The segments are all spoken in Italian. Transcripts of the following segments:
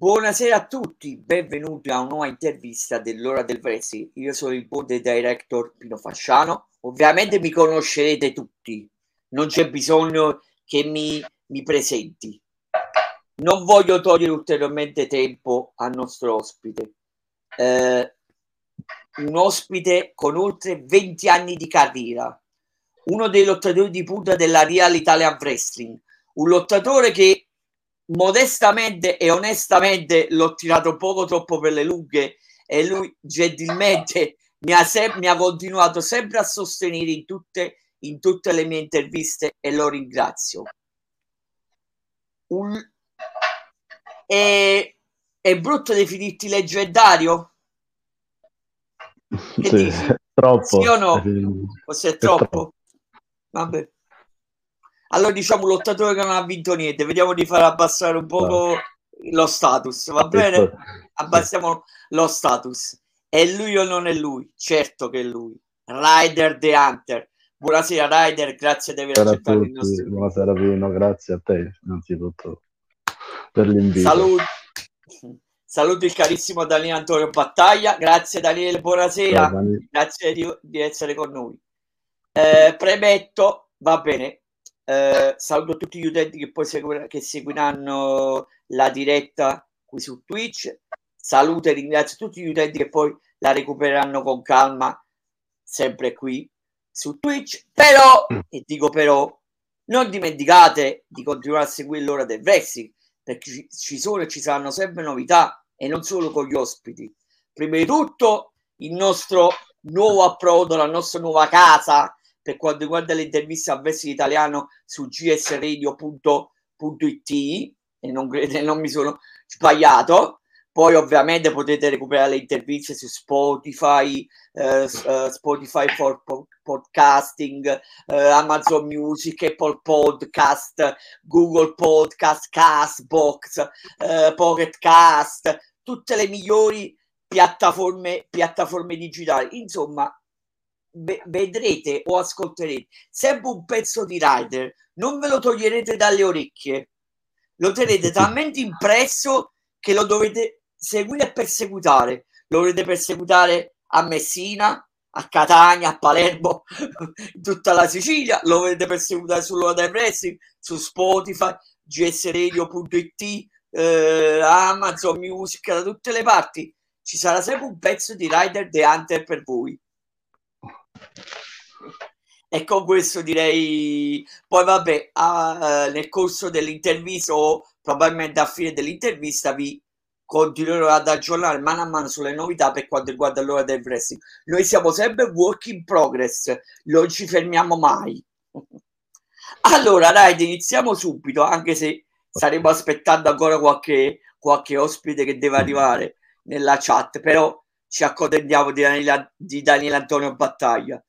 Buonasera a tutti, benvenuti a una nuova intervista dell'ora del Wrestling. Io sono il board director Pino Fasciano. Ovviamente mi conoscerete tutti, non c'è bisogno che mi, mi presenti. Non voglio togliere ulteriormente tempo al nostro ospite. Eh, un ospite con oltre 20 anni di carriera, uno dei lottatori di punta della Real Italian Wrestling, un lottatore che modestamente e onestamente l'ho tirato poco troppo per le lunghe e lui gentilmente mi ha, se- mi ha continuato sempre a sostenere in tutte, in tutte le mie interviste e lo ringrazio. Un... È... è brutto definirti leggendario? Che sì, troppo. Sì o no? Forse è troppo? È troppo. Vabbè. Allora diciamo lottatore che non ha vinto niente, vediamo di far abbassare un poco lo status, va bene? Abbassiamo lo status. È lui o non è lui? Certo che è lui. Rider the Hunter. Buonasera Rider, grazie di aver accettato il nostro Buonasera Pino, grazie a te innanzitutto per l'invito. Saluti. Saluto il carissimo Daniele Antonio Battaglia, grazie Daniele, buonasera, Ciao, grazie di, di, essere con noi. Eh, premetto, va bene, eh, saluto tutti gli utenti che poi segui- che seguiranno la diretta qui su Twitch. Saluto e ringrazio tutti gli utenti che poi la recupereranno con calma sempre qui su Twitch. Però, mm. e dico però, non dimenticate di continuare a seguire l'ora del wrestling perché ci sono e ci saranno sempre novità e non solo con gli ospiti. Prima di tutto il nostro nuovo approdo, la nostra nuova casa per quanto riguarda le interviste a Versi Italiano su gsradio.it e non, non mi sono sbagliato. Poi ovviamente potete recuperare le interviste su Spotify, eh, uh, Spotify for Podcasting, uh, Amazon Music, Apple Podcast, Google Podcast, Castbox, uh, Pocket Cast, tutte le migliori piattaforme, piattaforme digitali. Insomma, vedrete o ascolterete sempre un pezzo di Rider, non ve lo toglierete dalle orecchie, lo tenete talmente impresso che lo dovete seguire e perseguitare. Lo dovete perseguitare a Messina, a Catania, a Palermo, in tutta la Sicilia, lo dovete perseguitare sull'Ora del Wrestling, su Spotify, gsradio.it, eh, Amazon Music, da tutte le parti. Ci sarà sempre un pezzo di Rider The Hunter per voi. E con questo direi, poi vabbè, a, nel corso dell'intervista o probabilmente a fine dell'intervista vi continuerò ad aggiornare mano a mano sulle novità per quanto riguarda l'ora del wrestling. Noi siamo sempre work in progress, non ci fermiamo mai. Allora, dai, iniziamo subito, anche se staremo aspettando ancora qualche, qualche ospite che deve arrivare nella chat, però ci accontentiamo di Daniele, di Daniele Antonio Battaglia.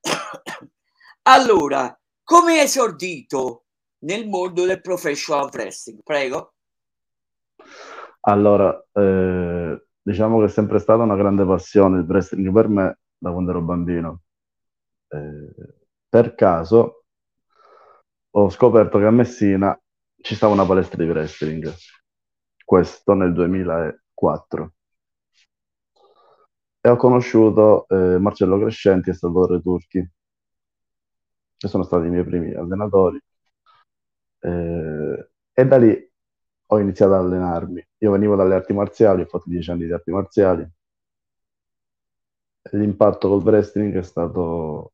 allora, come hai esordito nel mondo del professional wrestling? Prego. Allora, eh, diciamo che è sempre stata una grande passione il wrestling per me da quando ero bambino. Eh, per caso ho scoperto che a Messina ci stava una palestra di wrestling, questo nel 2004 e ho conosciuto eh, Marcello Crescenti e Salvatore Turchi, che sono stati i miei primi allenatori. Eh, e da lì ho iniziato ad allenarmi. Io venivo dalle arti marziali, ho fatto dieci anni di arti marziali. L'impatto col wrestling è stato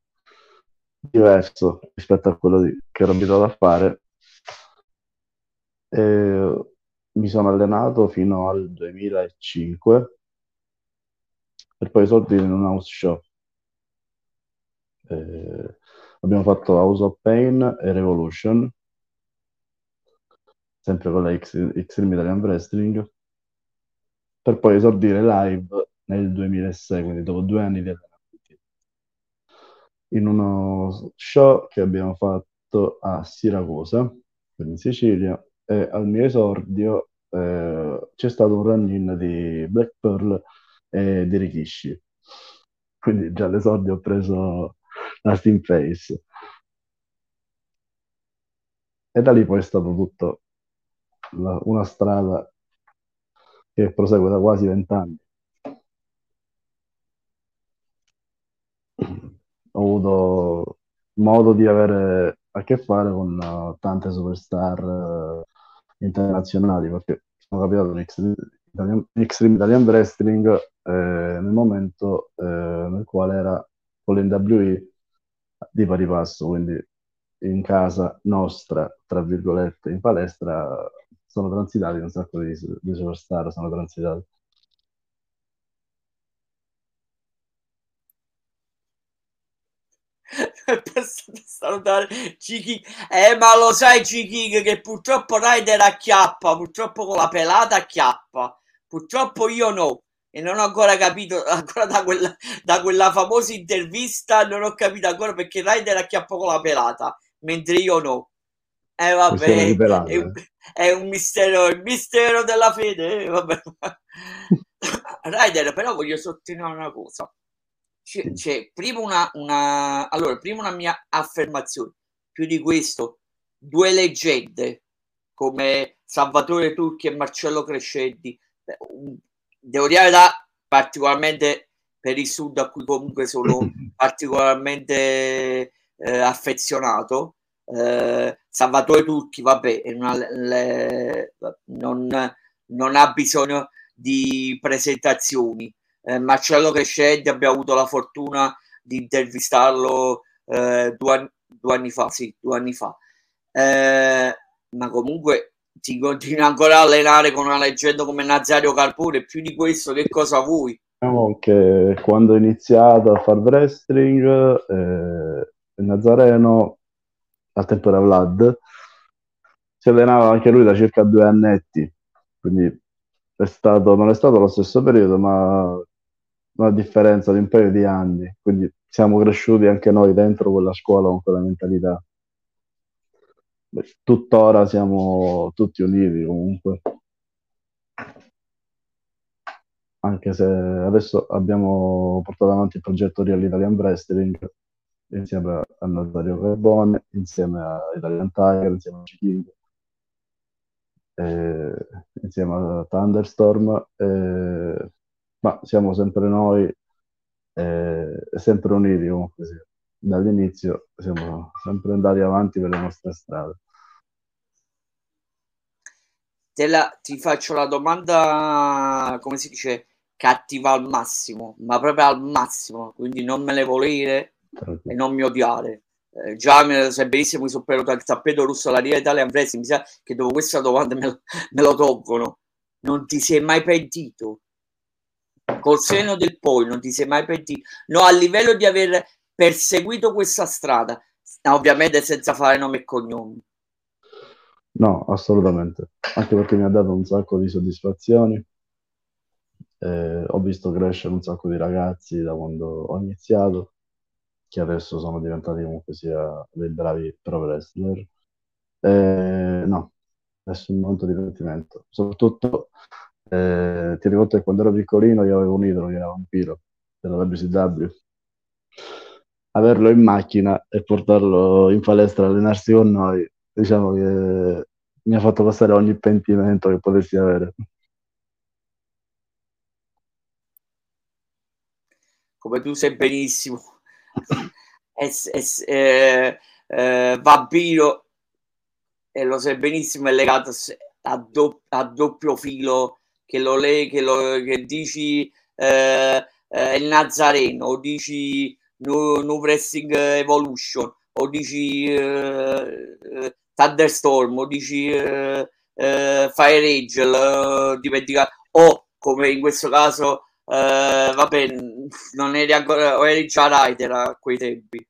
diverso rispetto a quello di, che ero abituato a fare. E mi sono allenato fino al 2005 per poi esordire in un house show. Eh, abbiamo fatto House of Pain e Revolution, sempre con la X, Xtreme Italian Wrestling, per poi esordire live nel 2006, quindi dopo due anni di allenamenti, in uno show che abbiamo fatto a Siracusa, in Sicilia, e al mio esordio eh, c'è stato un run-in di Black Pearl e di Rikishi. Quindi già all'esordio ho preso la Steam Face. E da lì poi è stato tutto una strada che prosegue da quasi vent'anni. Ho avuto modo di avere a che fare con uh, tante superstar uh, internazionali perché sono capitato in Extreme Italian, Extreme Italian Wrestling eh, nel momento eh, nel quale era con l'NWE di pari passo, quindi in casa nostra, tra virgolette, in palestra, sono transitati un sacco di, di superstar, sono transitati. salutare G-King. Eh, ma lo sai G-King che purtroppo Ryder acchiappa, purtroppo con la pelata acchiappa. Purtroppo io no. E non ho ancora capito, ancora da quella, da quella famosa intervista, non ho capito ancora perché Ryder acchiappa con la pelata, mentre io no. Eh vabbè, è, un, è un mistero, il mistero della fede. Eh, vabbè. Ryder, però voglio sottolineare una cosa c'è, c'è prima una, una, allora, prima una mia affermazione, più di questo, due leggende come Salvatore Turchi e Marcello Crescetti, devo dire da particolarmente per il sud a cui comunque sono particolarmente eh, affezionato. Eh, Salvatore Turchi, vabbè, una, le, non, non ha bisogno di presentazioni eh, Marcello Crescetti abbiamo avuto la fortuna di intervistarlo eh, due, anni, due, anni, fa, sì, due anni fa. Eh, ma comunque si continua ancora a allenare con una leggenda come Nazario Carpone, più di questo che cosa vuoi? Diciamo che quando ho iniziato a fare wrestling, eh, Nazareno, al tempo era Vlad, si allenava anche lui da circa due annetti, quindi è stato, non è stato lo stesso periodo, ma una differenza di un paio di anni, quindi siamo cresciuti anche noi dentro quella scuola con quella mentalità. Tuttora siamo tutti uniti comunque. Anche se adesso abbiamo portato avanti il progetto Real Italian Wrestling insieme a Nazario Carbone, insieme a Italian Tiger, insieme a King, eh, insieme a Thunderstorm. Eh, ma siamo sempre noi, eh, sempre uniti comunque sì. Dall'inizio siamo sempre andati avanti per le nostre strade. La, ti faccio la domanda, come si dice, cattiva al massimo, ma proprio al massimo, quindi non me le volere e non mi odiare. Eh, già me, sai benissimo che sono perduto il tappeto rosso alla Ria Italia Wrestling, mi sa che dopo questa domanda me lo, me lo tolgono. Non ti sei mai pentito col seno del poi non ti sei mai pentito no a livello di aver perseguito questa strada. Ovviamente senza fare nome e cognomi. No assolutamente. Anche perché mi ha dato un sacco di soddisfazioni. Eh, ho visto crescere un sacco di ragazzi da quando ho iniziato che adesso sono diventati comunque sia dei bravi pro wrestler. Eh, no nessun di divertimento. Soprattutto eh, ti ricordo che quando ero piccolino io avevo un idolo che era Vampiro della WCW. Averlo in macchina e portarlo in palestra a allenarsi con noi, diciamo che mi ha fatto passare ogni pentimento che potessi avere. Come tu sai benissimo, es, es, eh, eh, Vampiro, e lo sai benissimo, è legato a, do, a doppio filo che lo, le, che che dici eh, eh, il Nazareno dici New, New Wrestling Evolution? O dici eh, eh Thunderstorm o dici eh, eh, Fire Angel eh, o come in questo caso eh, vabbè non eri ancora o eri già Rider a quei tempi?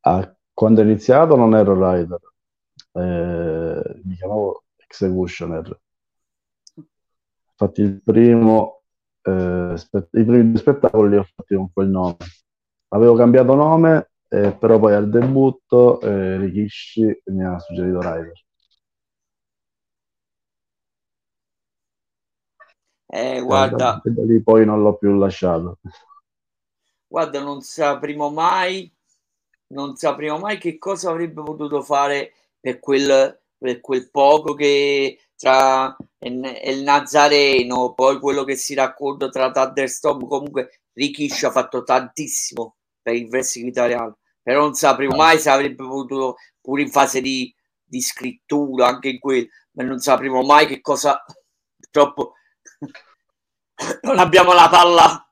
Ah, quando ho iniziato non ero Rider eh, mi chiamavo Executioner. Infatti il primo, i primi spettacoli li ho fatti con quel nome. Avevo cambiato nome, eh, però poi al debutto eh, Rikishi mi ha suggerito Rider. Eh, guarda, e da lì poi non l'ho più lasciato. Guarda, non sapremo mai, non sapremo mai che cosa avrebbe potuto fare per quel, per quel poco che tra il Nazareno, poi quello che si racconta tra Thunderstorm, comunque Rikish ha fatto tantissimo per il wrestling italiano, però non sapremo mai se avrebbe potuto, pure in fase di, di scrittura, anche in quel, ma non sapremo mai che cosa, purtroppo non abbiamo la palla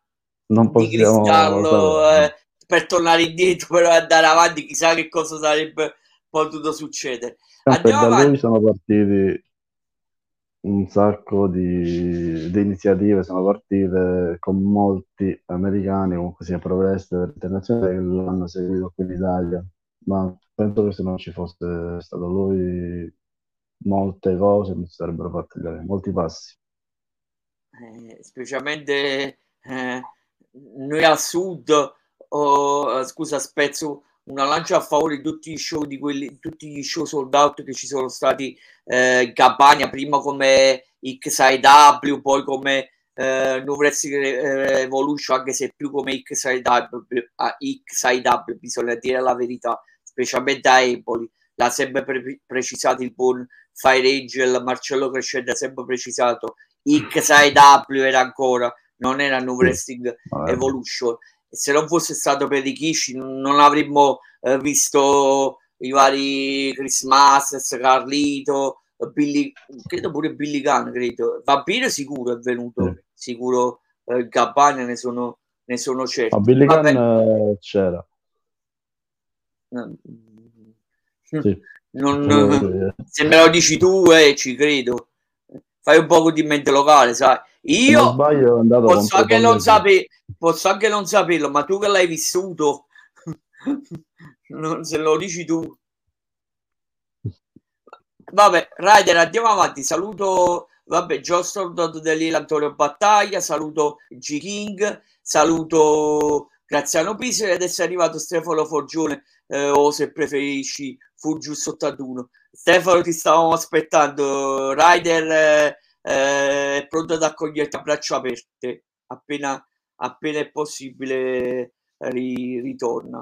non di cristallo eh, per tornare indietro, per andare avanti, chissà che cosa sarebbe potuto succedere. Andiamo da lui sono partiti un sacco di, di, iniziative, sono partite con molti americani, comunque sia pro wrestler internazionale, che l'hanno seguito qui in Italia, ma penso che se non ci fosse stato lui molte cose non sarebbero fatte molti passi. Eh, specialmente eh, noi al sud, oh, scusa, spezzo una lancia a favore di tutti gli show, di quelli, tutti gli show sold out che ci sono stati eh, in Campania, prima come XIW, poi come eh, New Wrestling Evolution, anche se più come XIW, XIW, bisogna dire la verità, specialmente a Empoli. L'ha sempre pre- precisato il buon Fire Angel, Marcello Crescente ha sempre precisato XIW era ancora, non era New Wrestling Evolution se non fosse stato per Rikishi non avremmo eh, visto i vari Chris Masters, Carlito, Billy, credo pure Billy Gunn, credo. Vampiro sicuro è venuto, sì. sicuro eh, Gabbana ne sono, ne sono certo. Ma Billy Gunn eh, c'era. Sì. Non, se me lo dici tu, eh, ci credo. Fai un po' di mente locale, sai. Io sbaglio, posso, anche non sape- posso anche non saperlo, ma tu che l'hai vissuto, non, se lo dici tu. Vabbè, Ryder, andiamo avanti. Saluto, vabbè, Jostor dell'Antonio Battaglia, saluto G King, saluto Graziano Pisi e adesso è arrivato Stefano Forgione eh, o se preferisci Furgius 81. Stefano, ti stavamo aspettando. Ryder eh, eh, è pronto ad accoglierti a braccia aperte appena, appena è possibile ri, ritorna.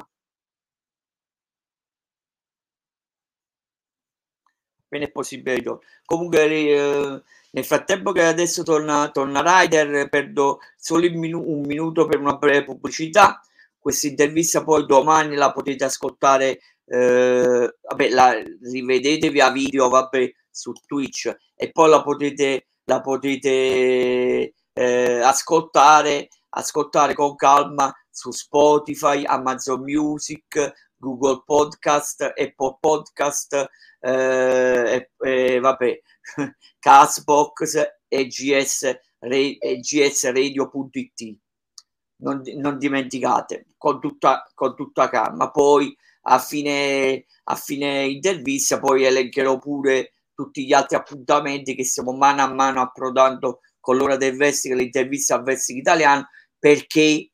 Appena è possibile ritorna. Comunque eh, nel frattempo che adesso torna, torna Ryder, perdo solo minu- un minuto per una breve pubblicità. Questa intervista poi domani la potete ascoltare, eh, vabbè, la rivedetevi a video vabbè, su Twitch e poi la potete la potete eh, ascoltare, ascoltare con calma su Spotify, Amazon Music, Google Podcast, Apple Podcast, eh, e, vabbè, Castbox GS, e GS Radio.it. Non, non, dimenticate con tutta, con tutta calma. Poi a fine, a fine intervista poi elencherò pure tutti gli altri appuntamenti che stiamo mano a mano approdando con l'ora del wrestling, l'intervista al wrestling italiano, perché,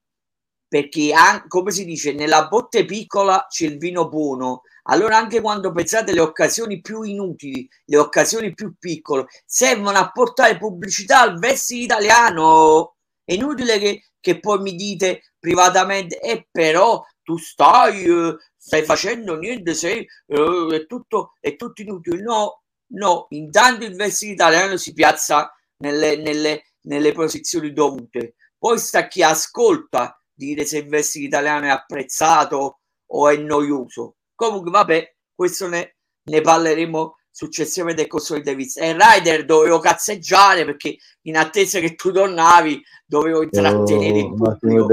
perché come si dice, nella botte piccola c'è il vino buono. Allora anche quando pensate alle occasioni più inutili, le occasioni più piccole, servono a portare pubblicità al wrestling italiano. È inutile che, che poi mi dite privatamente, e eh, però tu stai, eh, stai facendo niente, sei, eh, è, tutto, è tutto inutile. No, No, intanto il vestito italiano si piazza nelle, nelle, nelle posizioni dovute. Poi sta chi ascolta dire se il vestito italiano è apprezzato o è noioso. Comunque, vabbè, questo ne, ne parleremo successivamente con Solide Viz. E Rider dovevo cazzeggiare perché in attesa che tu tornavi dovevo intrattenere il pubblico.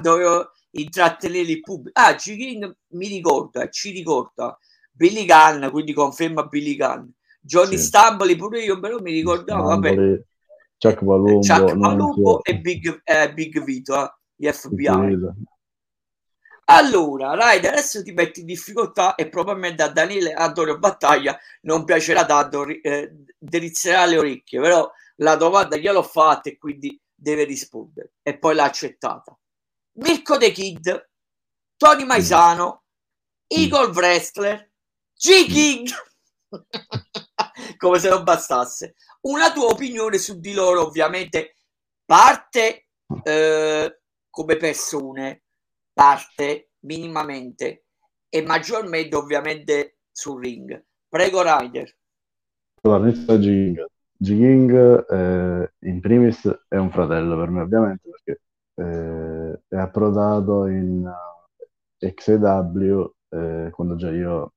Dovevo intrattenere il pubblico. Ah, G-King mi ricorda, ci ricorda Billy Gunn, quindi conferma Billy Gunn. Johnny sì. Stamboli pure io però mi ricordavo, vabbè. Chuck Palumbo, Chuck Palumbo e Big, eh, Big Vito, eh, gli FBI. Allora, Raid, adesso ti metti in difficoltà e probabilmente a Daniele Antonio Battaglia non piacerà tanto, eh, delizzerà le orecchie, però la domanda gliel'ho fatta e quindi deve rispondere. E poi l'ha accettata. Mirko The Kid, Tony Maisano, Eagle Wrestler, G-King! Come se non bastasse. Una tua opinione su di loro, ovviamente, parte eh, come persone, parte minimamente e maggiormente, ovviamente, sul ring. Prego, Ryder. Allora, inizio G-King. G-King eh, in primis è un fratello per me ovviamente perché eh, è approdato in uh, XAW eh, quando già io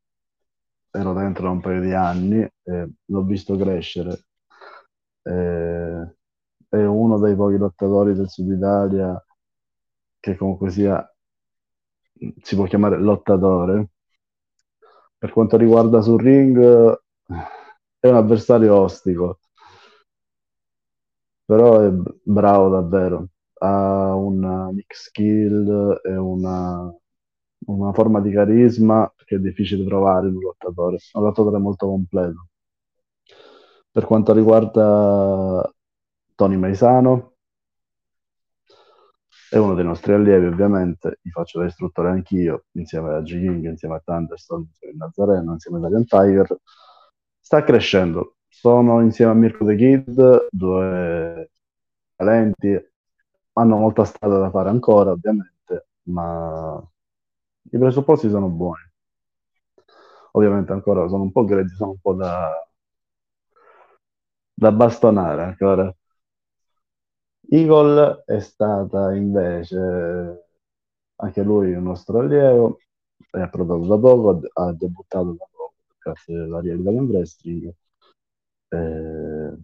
ero dentro da un paio di anni, eh, l'ho visto crescere. Eh, è uno dei pochi lottatori del Sud Italia che comunque sia si può chiamare lottatore. Per quanto riguarda sul ring, è un avversario ostico, però è bravo davvero. Ha una mix skill e una, una forma di carisma che è difficile trovare in un lottatore. Un lottatore molto completo. Per quanto riguarda Tony Maisano, è uno dei nostri allievi, ovviamente. Gli faccio da istruttore anch'io, insieme a G. King, insieme a Thunderstorm, insieme a Nazareno, insieme a Italian Tiger. Sta crescendo. Sono insieme a Mirko The Kid, due talenti. Hanno molta strada da fare ancora, ovviamente, ma i presupposti sono buoni. Ovviamente ancora sono un po' grezzi, sono un po' da, da bastonare ancora. Eagle è stata invece anche lui un nostro allievo, è approdato da poco, ha debuttato da poco grazie alla Real Italian Wrestling. Eh,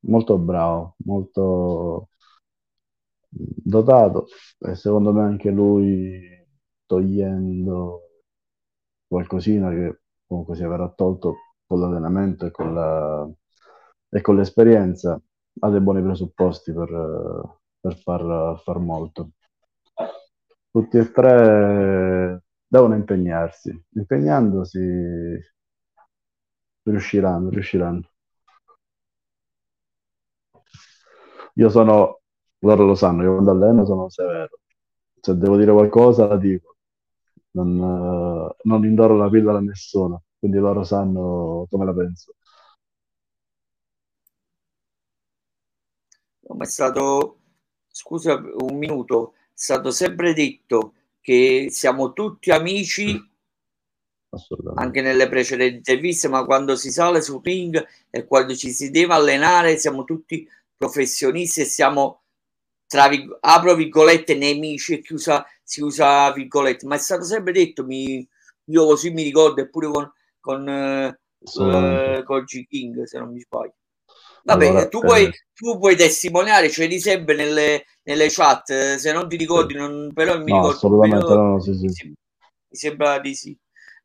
molto bravo, molto dotato e secondo me anche lui togliendo qualcosina che comunque si avrà tolto con l'allenamento e con, la, e con l'esperienza ha dei buoni presupposti per, per far, far molto. Tutti e tre devono impegnarsi, impegnandosi riusciranno, riusciranno. Io sono, loro lo sanno, io quando alleno sono severo. Se devo dire qualcosa la dico. Non, non indoro la pillola a nessuno, quindi loro sanno come la penso. ma è stato, scusa un minuto, è stato sempre detto che siamo tutti amici anche nelle precedenti interviste, ma quando si sale sul ring e quando ci si deve allenare siamo tutti professionisti e siamo tra apro virgolette nemici e chiusa, si usa virgolette, ma è stato sempre detto, mi, io così mi ricordo, eppure con, con, eh, con G King se non mi sbaglio. Vabbè, allora, tu, puoi, eh... tu, puoi, testimoniare, ce li sempre nelle, nelle chat, se non ti ricordi, non, però mi no, ricordo. Assolutamente però, no, sì, sì. Mi, sembra di sì.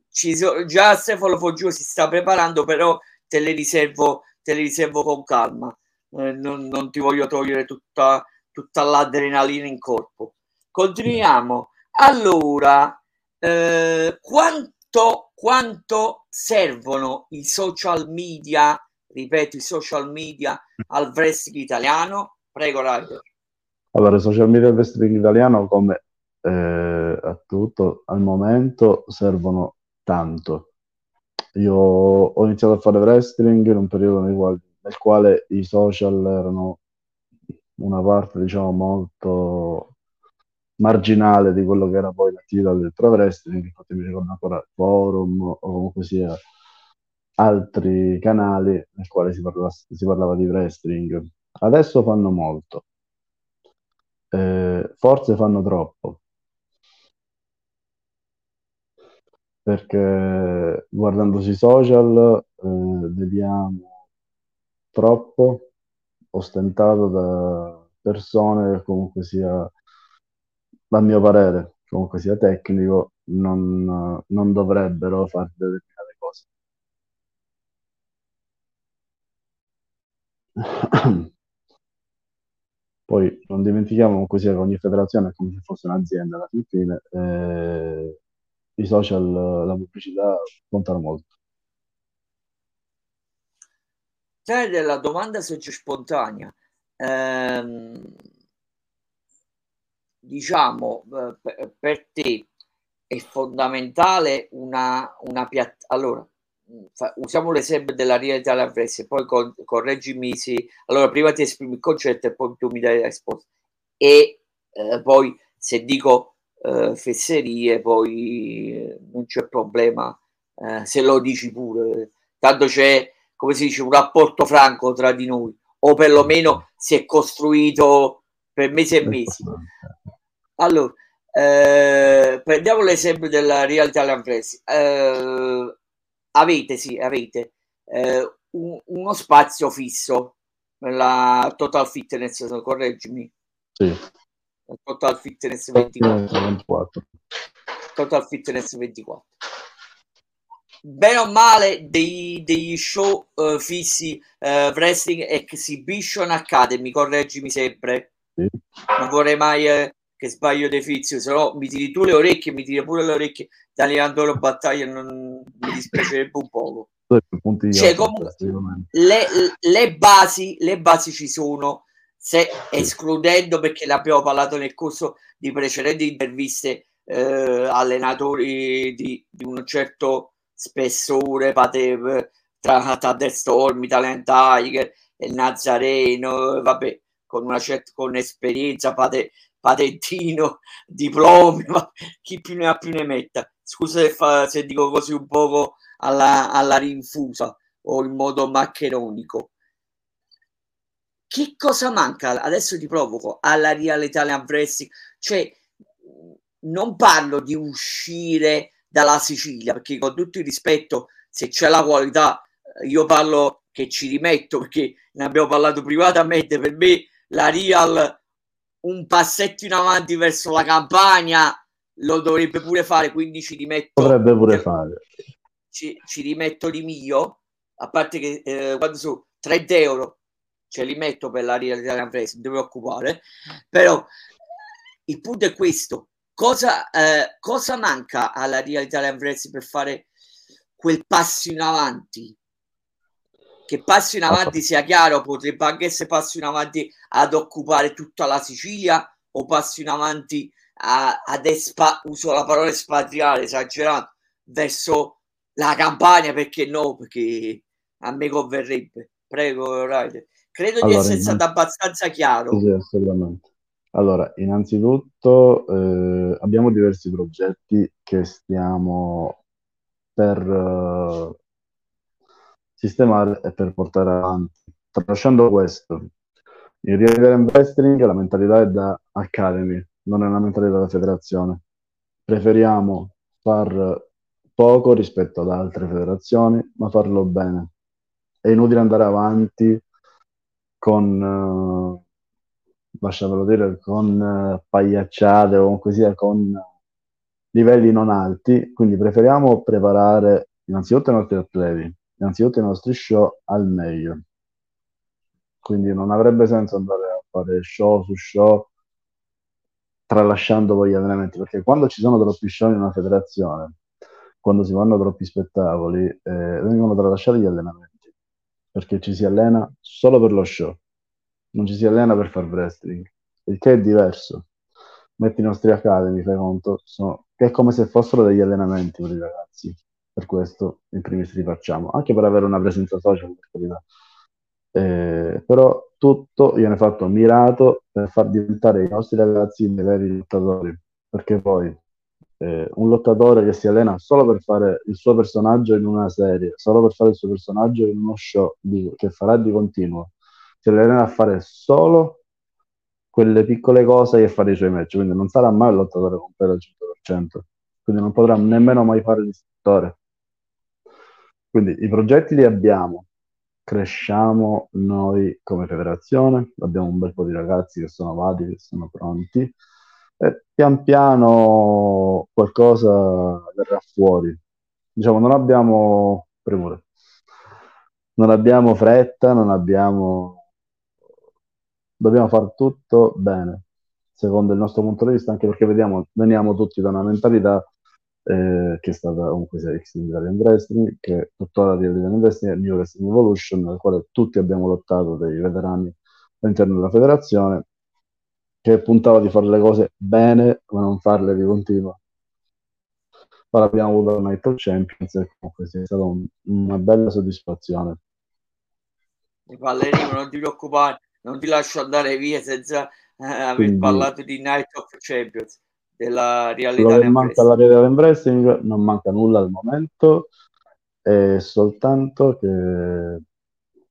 Ci, già Stefano Foggio si sta preparando, però te le riservo, te le riservo con calma. Eh, non, non, ti voglio togliere tutta, tutta l'adrenalina in corpo. Continuiamo. Allora, eh, quanto, quanto servono i social media ripeto, i social media al wrestling italiano? Prego, Ryder. Allora, i social media al wrestling italiano, come eh, a tutto, al momento servono tanto. Io ho iniziato a fare wrestling in un periodo nel quale, nel quale i social erano una parte, diciamo, molto marginale di quello che era poi l'attività del pro wrestling, infatti mi ricordo ancora forum o comunque sia altri canali nel quale si, parla, si parlava di wrestling. Adesso fanno molto, eh, forse fanno troppo. Perché guardando sui social eh, vediamo troppo ostentato da persone che comunque sia, a mio parere, comunque sia tecnico, non, non dovrebbero fare determinate cose. Poi non dimentichiamo così che ogni federazione è come se fosse un'azienda alla fine, eh, i social, la pubblicità contano molto. C'è della domanda sorge spontanea. Ehm, diciamo, eh, per te è fondamentale una, una piattaforma. Allora, usiamo l'esempio della realtà alla e poi con, correggimi se allora prima ti esprimi il concetto e poi tu mi dai la risposta e eh, poi se dico eh, fesserie poi eh, non c'è problema eh, se lo dici pure tanto c'è, come si dice, un rapporto franco tra di noi, o perlomeno si è costruito per mesi e mesi. Allora, eh, prendiamo l'esempio della Real Italian Press. Eh, avete, sì, avete eh, un, uno spazio fisso nella Total Fitness, correggimi. Sì. Total Fitness 24. Total Fitness 24. Bene o male dei, degli show uh, fissi uh, Wrestling Exhibition Academy, correggimi sempre. Sì. Non vorrei mai uh, che sbaglio defizio, se no mi tiri tu le orecchie, mi tiri pure le orecchie. Da Leandro Battaglia, non mi dispiacerebbe un poco. Cioè, comunque, le, le, basi, le basi ci sono, se escludendo perché l'abbiamo parlato nel corso di precedenti interviste eh, allenatori di, di, un certo spessore pate, tra Thunder Storm, Italian Tiger e Nazareno vabbè con una certa con esperienza pate, patentino diplomi ma chi più ne ha più ne metta. Scusa se, fa, se dico così un poco alla, alla rinfusa o in modo maccheronico. Che cosa manca? Adesso ti provoco alla Real Italian Wrestling, cioè non parlo di uscire dalla Sicilia, perché con tutto il rispetto, se c'è la qualità, io parlo che ci rimetto, perché ne abbiamo parlato privatamente, per me la Real un passetto in avanti verso la campagna lo dovrebbe pure fare, quindi ci rimetto. Dovrebbe pure fare. Ci, ci rimetto di mio, a parte che eh, quando su 30 euro ce li metto per la Real Italian Press, non ti preoccupare, però il punto è questo, cosa, eh, cosa manca alla Real Italian Press per fare quel passo in avanti? Che passo in avanti sia chiaro, potrebbe anche essere passo in avanti ad occupare tutta la Sicilia o passo in avanti a, ad espa, uso la parola espatriare esagerando, verso la campagna, perché no? Perché a me converrebbe. Prego, Ryder. Credo allora, di essere stato abbastanza chiaro. Sì, assolutamente. Allora, innanzitutto eh, abbiamo diversi progetti che stiamo per uh, sistemare e per portare avanti. Tralasciando questo, in Real Wrestling la mentalità è da Academy, non è una mentalità da federazione. Preferiamo far poco rispetto ad altre federazioni, ma farlo bene. È inutile andare avanti con, uh, lasciamelo dire, con uh, pagliacciate o comunque con livelli non alti, quindi preferiamo preparare innanzitutto i nostri atleti, innanzitutto i nostri show al meglio. Quindi non avrebbe senso andare a fare show su show tralasciando poi gli allenamenti, perché quando ci sono troppi show in una federazione, quando si fanno troppi spettacoli, eh, vengono tralasciati gli allenamenti perché ci si allena solo per lo show, non ci si allena per fare wrestling, il che è diverso. Metti i nostri academy, fai conto, sono, è come se fossero degli allenamenti per i ragazzi. Per questo in primis li facciamo, anche per avere una presenza social, per carità. Eh, però tutto viene fatto mirato per far diventare i nostri ragazzi dei veri lottatori, perché poi eh, un lottatore che si allena solo per fare il suo personaggio in una serie, solo per fare il suo personaggio in uno show di, che farà di continuo, si allena a fare solo quelle piccole cose che fare i suoi match, quindi non sarà mai un lottatore completo al 100%, quindi non potrà nemmeno mai fare l'istruttore. Quindi i progetti li abbiamo, cresciamo noi come federazione, abbiamo un bel po' di ragazzi che sono validi, che sono pronti, e pian piano qualcosa verrà fuori. Diciamo, non abbiamo premure, non abbiamo fretta, non abbiamo... Dobbiamo fare tutto bene, secondo il nostro punto di vista, anche perché vediamo, veniamo tutti da una mentalità eh, che è stata comunque X Italian Wrestling, che è tuttora di Italian Wrestling e New Wrestling Evolution, nel quale tutti abbiamo lottato dei veterani all'interno della federazione che puntava di fare le cose bene, ma non farle di continuo. Ora abbiamo avuto la Night of Champions e comunque è stata un, una bella soddisfazione. Ballerino, non ti preoccupare, non ti lascio andare via senza eh, aver Quindi, parlato di Night of Champions della realtà. Non manca la realtà in wrestling, non manca nulla al momento. è soltanto che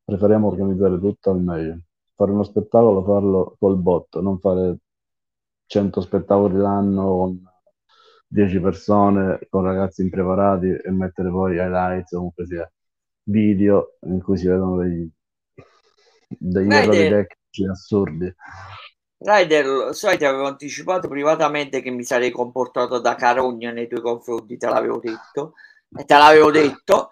preferiamo organizzare tutto al meglio. Fare uno spettacolo, farlo col botto, non fare 100 spettacoli l'anno con 10 persone, con ragazzi impreparati e mettere poi highlights o comunque sia video in cui si vedono degli, degli errori tecnici assurdi. Ryder, sai, ti avevo anticipato privatamente che mi sarei comportato da carogna nei tuoi confronti, te l'avevo detto. E te l'avevo detto.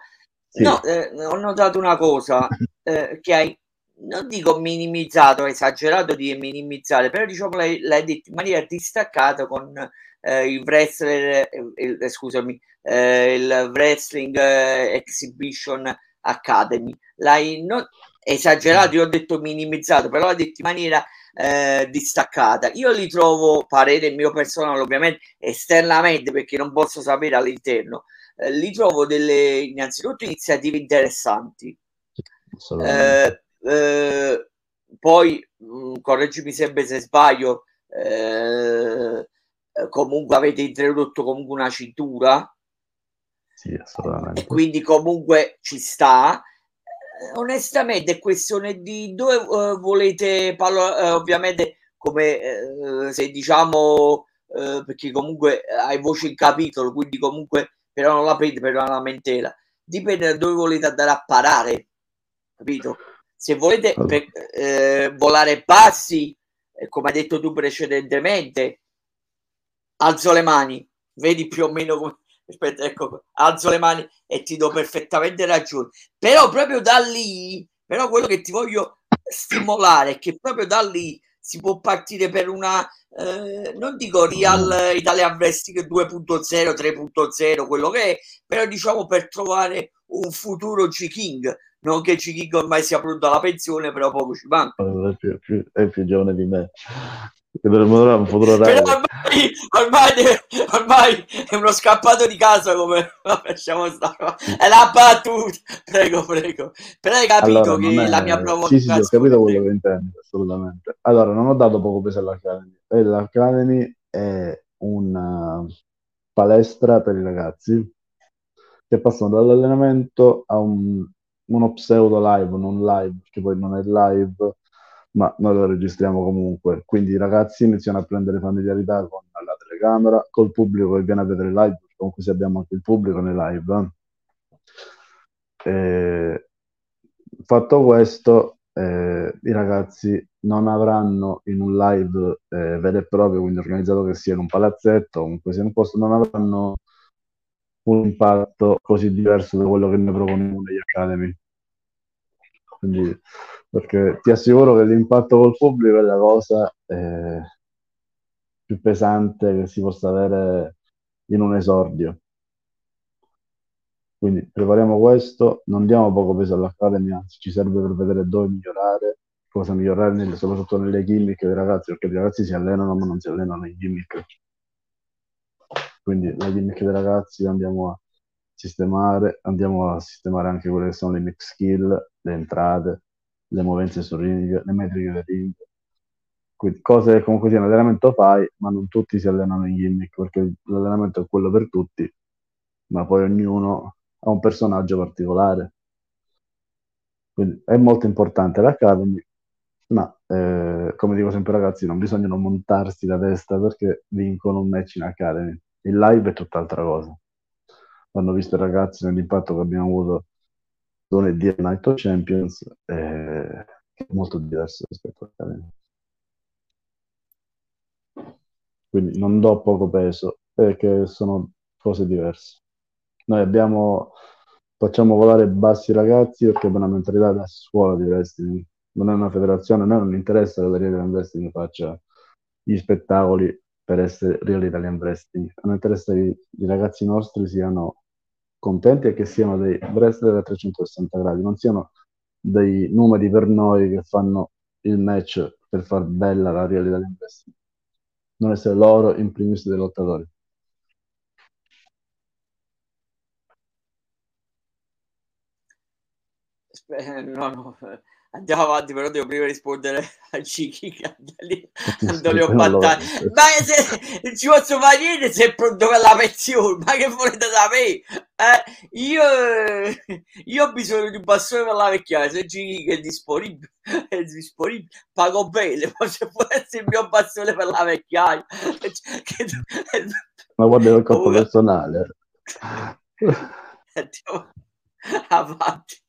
Sì. No, eh, ho notato una cosa, eh, che hai, non dico minimizzato, esagerato di minimizzare, però diciamo l'hai, l'hai detto in maniera distaccata con eh, il wrestler, il, scusami, eh, il wrestling eh, exhibition academy. L'hai non, esagerato, io ho detto minimizzato, però l'hai detto in maniera eh, distaccata. Io li trovo, parere mio personale, ovviamente esternamente, perché non posso sapere all'interno, eh, li trovo delle innanzitutto iniziative interessanti. Eh, eh, poi, mh, mm, correggimi sempre se sbaglio, eh, comunque avete introdotto comunque una cintura. Sì, assolutamente. E quindi comunque ci sta onestamente è questione di dove uh, volete parlare, uh, ovviamente come uh, se diciamo perché comunque hai voce in capitolo, quindi comunque però non la prende per una lamentela. Dipende da dove volete andare a parare, capito? Se volete per, volare bassi, come hai detto tu precedentemente, alzo le mani, vedi più o meno come aspetta, ecco, alzo le mani e ti do perfettamente ragione. Però proprio da lì, però quello che ti voglio stimolare è che proprio da lì si può partire per una, eh, non dico Real Italian Wrestling 2.0, 3.0, quello che è, però diciamo per trovare un futuro G-King. Non che G-King ormai sia pronto alla pensione, però poco ci manca. È più, più, è più giovane di me che un futuro Però ormai, ormai, ormai, è uno scappato di casa come lasciamo stare è la battuta. Prego prego. Però hai capito allora, che è... la mia provocazione sì sì ho capito quello che intendi assolutamente. Allora non ho dato poco peso all'Academy l'Academy è una palestra per i ragazzi che passano dall'allenamento a un, uno pseudo live non live che poi non è live ma noi lo registriamo comunque. Quindi i ragazzi iniziano a prendere familiarità con la telecamera, col pubblico che viene a vedere live, comunque se abbiamo anche il pubblico nei live. Eh. fatto questo, eh, i ragazzi non avranno in un live eh, vero e proprio, quindi organizzato che sia in un palazzetto, comunque sia in un posto, non avranno un impatto così diverso da quello che noi proponiamo negli academy. Quindi perché ti assicuro che l'impatto col pubblico è la cosa eh, più pesante che si possa avere in un esordio. Quindi prepariamo questo, non diamo poco peso all'Academy, anzi ci serve per vedere dove migliorare, cosa migliorare nelle, soprattutto nelle gimmick dei ragazzi, perché i ragazzi si allenano ma non si allenano in gimmick. Quindi la gimmick dei ragazzi andiamo a sistemare, andiamo a sistemare anche quelle che sono le mix skill, le entrate, le movenze sul ring, le metriche del ring. Cose che comunque sia in allenamento fai, ma non tutti si allenano in gimmick, perché l'allenamento è quello per tutti, ma poi ognuno ha un personaggio particolare. Quindi è molto importante l'Academy, ma eh, come dico sempre ragazzi, non bisogna non montarsi la testa perché vincono un match in Academy. Il live è tutt'altra cosa. Hanno visto i ragazzi nell'impatto che abbiamo avuto lunedì a Night of Champions è molto diverso rispetto all'Academy. Quindi non do poco peso perché sono cose diverse. Noi abbiamo, facciamo volare bassi ragazzi perché abbiamo una mentalità da scuola di wrestling. Non è una federazione, a noi non interessa che la Real Italian Wrestling faccia gli spettacoli per essere Real Italian Wrestling. A noi interessa che i ragazzi nostri siano contenti è che siano dei wrestler a 360 gradi, non siano dei numeri per noi che fanno il match per far bella la realtà dell'investimento, non essere loro in primis dei lottatori. no, no, andiamo avanti, però devo prima rispondere a le ho battate. Ma se, ci posso fare niente se è pronto per la pensione, ma che volete sapere? Eh, io, io ho bisogno di un bastone per la vecchiaia, se Cicchi è disponibile, è disponibile, pago bene, ma se può essere il mio bastone per la vecchiaia. ma guarda il corpo personale. Andiamo avanti.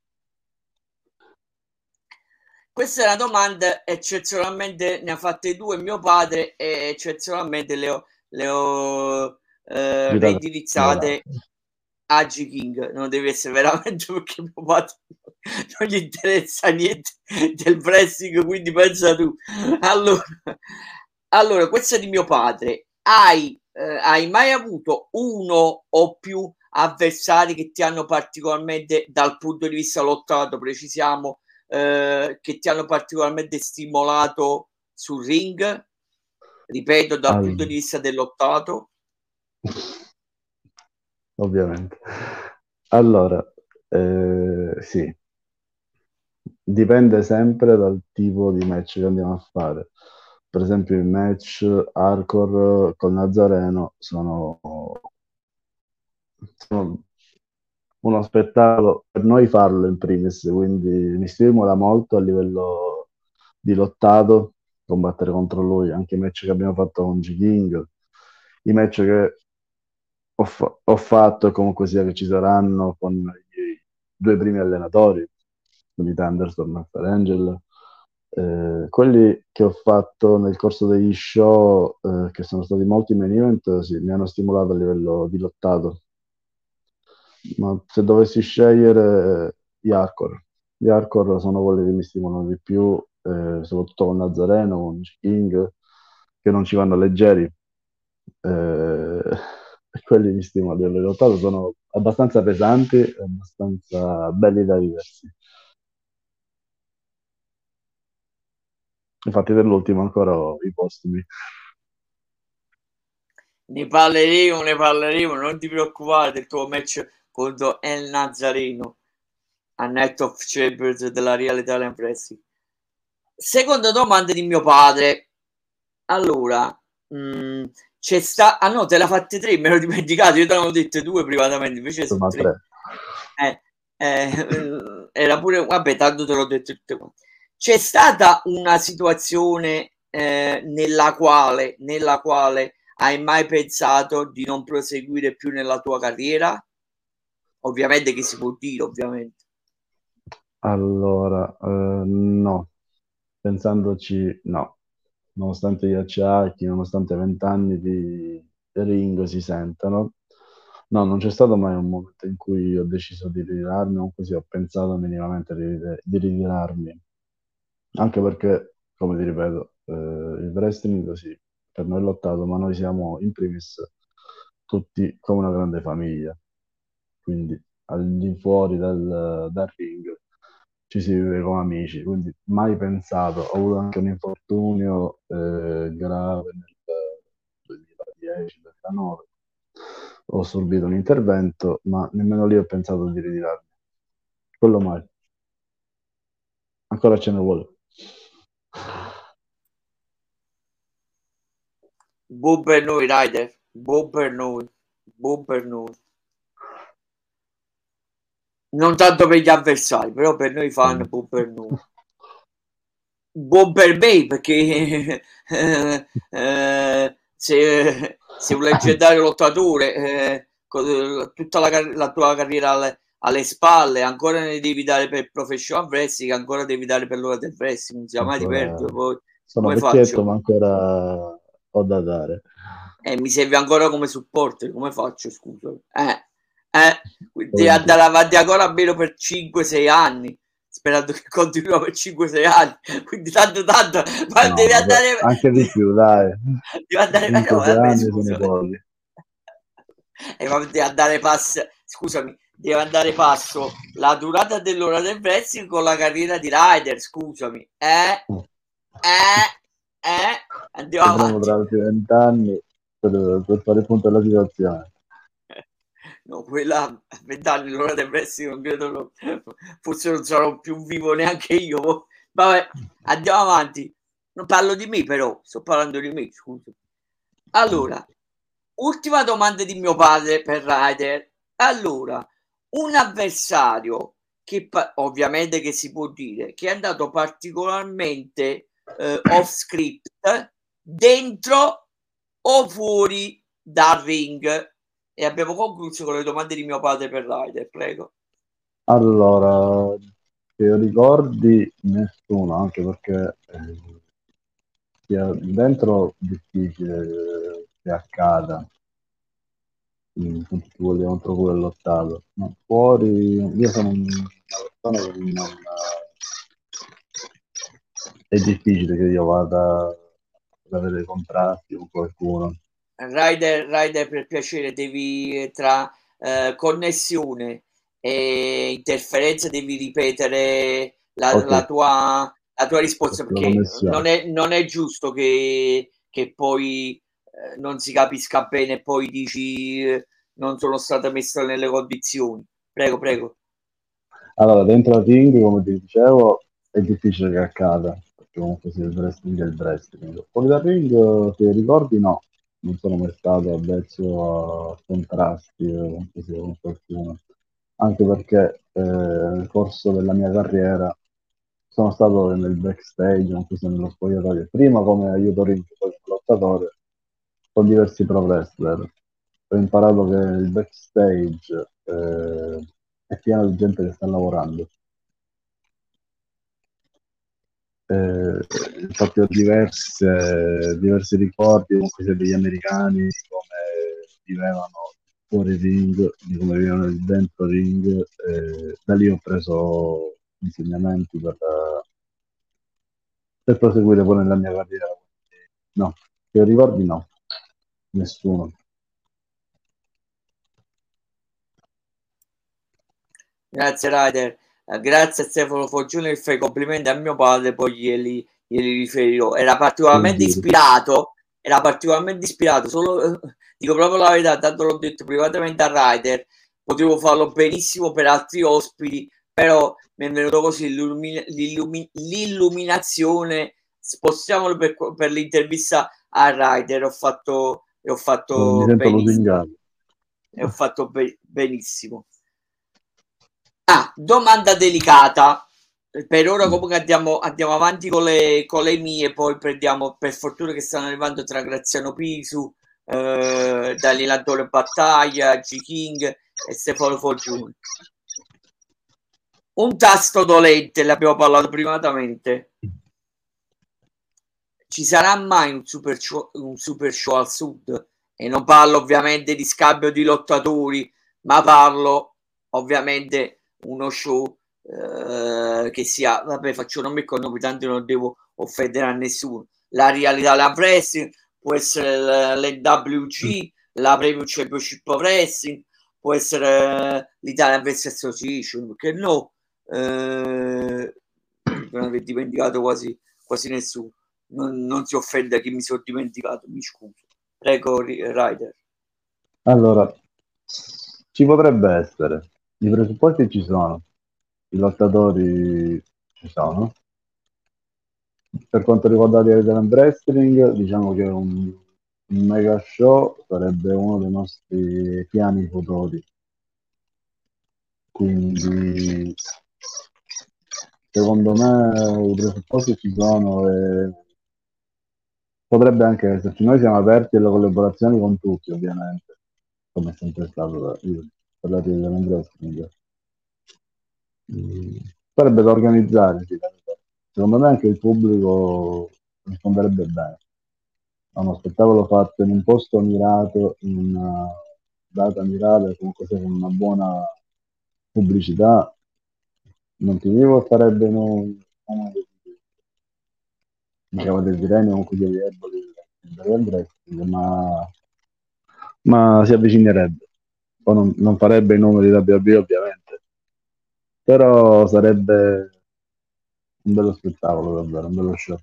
Questa è una domanda eccezionalmente, ne ha fatte due mio padre e eccezionalmente le ho, le ho eh, reindirizzate a G King. Non deve essere veramente perché mio padre non gli interessa niente del wrestling, quindi pensa tu. Allora, allora questa è di mio padre. Hai, eh, hai mai avuto uno o più avversari che ti hanno particolarmente, dal punto di vista lottato, precisiamo, eh, che ti hanno particolarmente stimolato sul ring? Ripeto, dal punto di vista dell'ottato. Ovviamente. Allora, eh, sì, dipende sempre dal tipo di match che andiamo a fare. Per esempio, il match hardcore con Nazareno sono, sono uno spettacolo per noi farlo in primis, quindi mi stimola molto a livello di lottato, combattere contro lui, anche i match che abbiamo fatto con G King, i match che ho, fa- ho fatto e comunque sia che ci saranno con i due primi allenatori, quindi Thunderstorm e Angel. Eh, quelli che ho fatto nel corso degli show, eh, che sono stati molti main event, sì, mi hanno stimolato a livello di lottato ma se dovessi scegliere gli hardcore, gli hardcore sono quelli che mi stimolano di più, eh, soprattutto con Nazareno, con King, che non ci vanno leggeri. Eh, quelli mi stimolano. In realtà sono abbastanza pesanti e abbastanza belli da viversi. Infatti dell'ultimo ancora i postumi. Ne parleremo, ne parleremo, non ti preoccupare del tuo match contro El Nazareno a Night of Chambers della Real Italian Wrestling. Seconda domanda di mio padre. Allora, mh, mm, c'è sta... Ah no, te l'ha fatte tre, me l'ho dimenticato, io te l'avevo dette due privatamente, invece sono tre. tre. Eh, eh, era pure... Vabbè, tanto te l'ho detto tutte quante. C'è stata una situazione eh, nella quale, nella quale hai mai pensato di non proseguire più nella tua carriera? Ovviamente che si può dire, ovviamente. Allora, eh, no, pensandoci, no. Nonostante gli acciacchi, nonostante vent'anni di ring si sentano, no, non c'è stato mai un momento in cui ho deciso di ritirarmi o così ho pensato minimamente di, di ritirarmi. Anche perché, come ti ripeto, eh, il wrestling sì, per noi è lottato, ma noi siamo in primis tutti come una grande famiglia quindi al di fuori del ring ci si vive come amici, quindi mai pensato, ho avuto anche un infortunio eh, grave nel 2010-2009, ho subito un intervento, ma nemmeno lì ho pensato di ritirarmi. Quello mai. Ancora ce ne vuole. Buon per noi, Rider. Buon per noi. Buon per noi non tanto per gli avversari, però per noi fan, mm. buon per noi. Buon per me, perché eh, eh, se, se un leggendario lottatore eh, con tutta la, la, tua carriera alle, alle, spalle, ancora ne devi dare per professional wrestling, ancora devi dare per l'ora del wrestling, non sia mai di perdere. Poi, sono vecchietto, ma ancora ho da dare. Eh, mi serve ancora come supporter, come faccio, scusa? Eh. Eh, devi andare avanti ancora almeno per 5-6 anni sperando che continua per 5-6 anni. Quindi tanto tanto ma no, devi andare anche di più dai. Devi andare no, vabbè, scusami. e va, devi andare passo scusami deve andare passo la durata dell'ora del wrestling con la carriera di rider scusami. Eh? Eh? Eh? Andiamo avanti. tra altri vent'anni per, per fare punto alla situazione no, quella a vent'anni l'ora del wrestling non credo, forse non sarò più vivo neanche io. Vabbè, andiamo avanti. Non parlo di me, però, sto parlando di me, scusa. Allora, ultima domanda di mio padre per Ryder. Allora, un avversario che ovviamente che si può dire che è andato particolarmente eh, off script dentro o fuori dal ring e abbiamo concluso con le domande di mio padre per Ryder prego. Allora che ricordi nessuno anche perché eh, dentro difficile che accada. Con tutti quelli contro cui ho lottato ma fuori io sono una persona che non è difficile che io vada ad avere contratti con qualcuno. Rider, Rider per piacere, devi tra eh, connessione e interferenza devi ripetere la, okay. la, tua, la tua risposta perché non è, non è, giusto che, che poi eh, non si capisca bene e poi dici eh, non sono stata messa nelle condizioni. Prego, prego. Allora, dentro la ring, come ti dicevo, è difficile che accada comunque sia il wrestling e il wrestling. Fuori dal ring, se ricordi, no, non sono mai stato avvezzo a contrasti sia con qualcuno, anche perché eh, nel corso della mia carriera sono stato nel backstage, anche se nello spogliatoio, prima come aiuto ring, poi come lottatore, con diversi pro wrestler. Ho imparato che il backstage eh, è pieno di gente che sta lavorando eh, ho diverse, diversi ricordi comunque degli americani di come vivevano fuori ring, di come vivevano dentro ring, eh, da lì ho preso insegnamenti per, per proseguire poi nella mia carriera. No, che ricordi no, nessuno. Grazie Ryder. Eh, grazie a Stefano Foggione che fai complimenti a mio padre, poi glieli, glieli riferirò. Era particolarmente ispirato, era particolarmente ispirato, solo, dico proprio la verità, tanto l'ho detto privatamente a Ryder, potevo farlo benissimo per altri ospiti, però mi è venuto così l'illumi- l'illumi- l'illuminazione, spostiamolo per, per, l'intervista a Ryder, ho fatto, ho fatto benissimo. E ho fatto be- benissimo. Ah, domanda delicata. Per ora comunque andiamo, andiamo avanti con le, con le, mie, poi prendiamo per fortuna che stanno arrivando tra Graziano Pisu, eh, Antonio Battaglia, G. King e Stefano Foggiuni. Un tasto dolente, l'abbiamo parlato privatamente. Ci sarà mai un super, show, un super show al sud? E non parlo ovviamente di scambio di lottatori, ma parlo ovviamente uno show eh, che sia, vabbè, faccio nome e cognome, tanto non devo offendere a nessuno. La realtà la wrestling può essere l'NWG, la Premium Championship of Wrestling, può essere l'Italian Wrestling Association, perché no? Eh, non aver dimenticato quasi, quasi nessuno. Non, non, si offende a chi mi sono dimenticato, mi scuso. Prego, Ryder. Allora, ci potrebbe essere i presupposti ci sono, i lottatori ci sono. Per quanto riguarda l'Italian Wrestling, diciamo che un, un mega show sarebbe uno dei nostri piani futuri. Quindi, secondo me, i presupposti ci sono e potrebbe anche esserci. Noi siamo aperti alle collaborazioni con tutti, ovviamente, come è sempre stato da io parlati dell'Alan Wrestling. Mm, sarebbe da organizzare, secondo me anche il pubblico risponderebbe bene. A uno spettacolo fatto in un posto mirato, in una data mirata, comunque sia con una buona pubblicità, non ti dico farebbe uno, uno dei diciamo del Tireni comunque degli Eboli ma, ma si avvicinerebbe poi non, non farebbe i numeri da BB ovviamente, però sarebbe un bello spettacolo davvero, un bello show.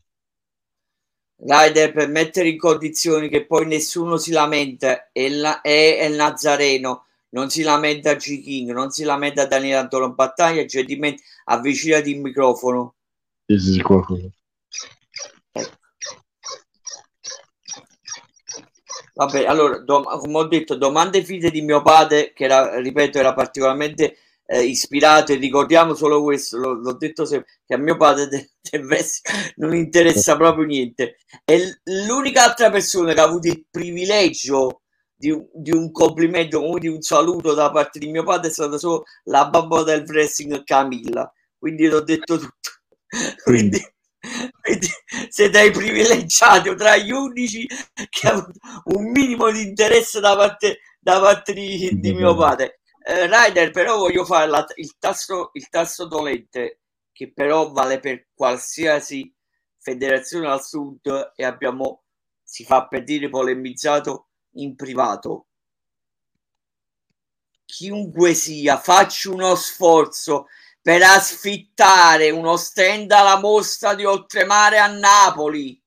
Ryder per mettere in condizioni che poi nessuno si lamenta è, la, è il Nazareno non si lamenta G King, non si lamenta Daniele Antonio Battaglia, gentilmente avvicinati il microfono. Sì, sì, qualcosa. Vabbè, allora, dom- come ho detto, domande fide di mio padre, che era, ripeto, era particolarmente eh, ispirato e ricordiamo solo questo, l'ho, l'ho detto sempre, che a mio padre del de non interessa proprio niente. È l'unica altra persona che ha avuto il privilegio di un, di un complimento, comunque di un saluto da parte di mio padre è stata solo la babbo del wrestling Camilla. Quindi l'ho detto tutto. Quindi, quindi siete i privilegiati tra gli unici che hanno un minimo di interesse da parte, da parte di, di mio padre. Eh, Ryder, però voglio fare la, il, tasto, il tasto dolente che però vale per qualsiasi federazione al sud e abbiamo, si fa per dire, polemizzato in privato. Chiunque sia, faccio uno sforzo per asfittare uno stand alla mostra di oltremare a Napoli.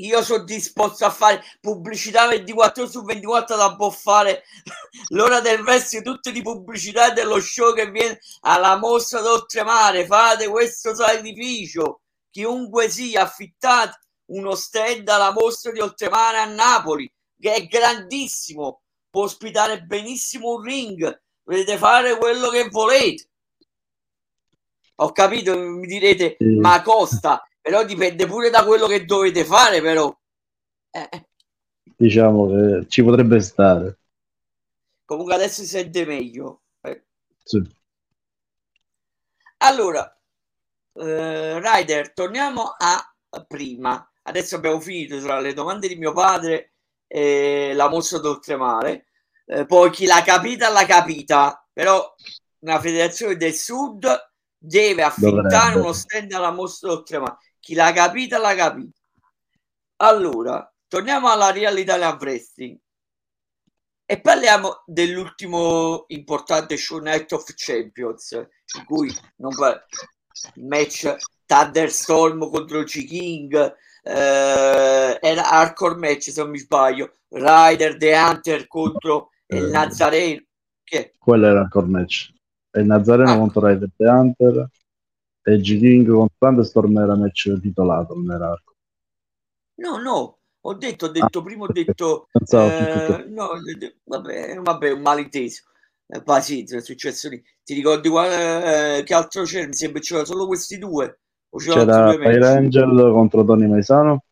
Io sono disposto a fare pubblicità 24 su 24 da boffare l'ora del resto tutte di pubblicità dello show che viene alla mostra d'oltremare. Fate questo sacrificio. Chiunque sia, affittate uno stand alla mostra di oltremare a Napoli che è grandissimo, può ospitare benissimo un ring, potete fare quello che volete. Ho capito, mi direte, sì. ma costa, però dipende pure da quello che dovete fare, però. Eh. Diciamo che ci potrebbe stare. Comunque adesso si sente meglio. Eh. Sì. Allora, eh, Ryder, torniamo a prima. Adesso abbiamo finito tra le domande di mio padre eh, la mostra d'oltremare. Eh, poi chi l'ha capita l'ha capita, però una federazione del sud deve affittare Dovrebbe. uno stand alla mostra d'oltremare. Chi l'ha capita l'ha capita. Allora, torniamo alla Real Italian Wrestling e parliamo dell'ultimo importante show Night of Champions, in cui non parla match Thunderstorm contro G King, eh, era hardcore match se non mi sbaglio Rider The Hunter contro eh, il Nazareno che? quello era hardcore match il Nazareno ah. contro Rider The Hunter. E G King contro Thunderstorm era match titolato non era hardcore no no ho detto, ho detto ah, prima ho detto eh, no, vabbè, vabbè un malinteso. Eh, pazienza è successo lì. Ti ricordi qual, eh, che altro c'era? Mi sembra c'era solo questi due c'era Fire Angel contro Tony Maisano,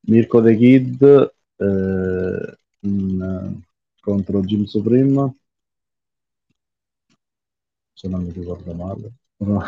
Mirko The Kid eh, in, contro Jim Supreme, se non mi ricordo male. No.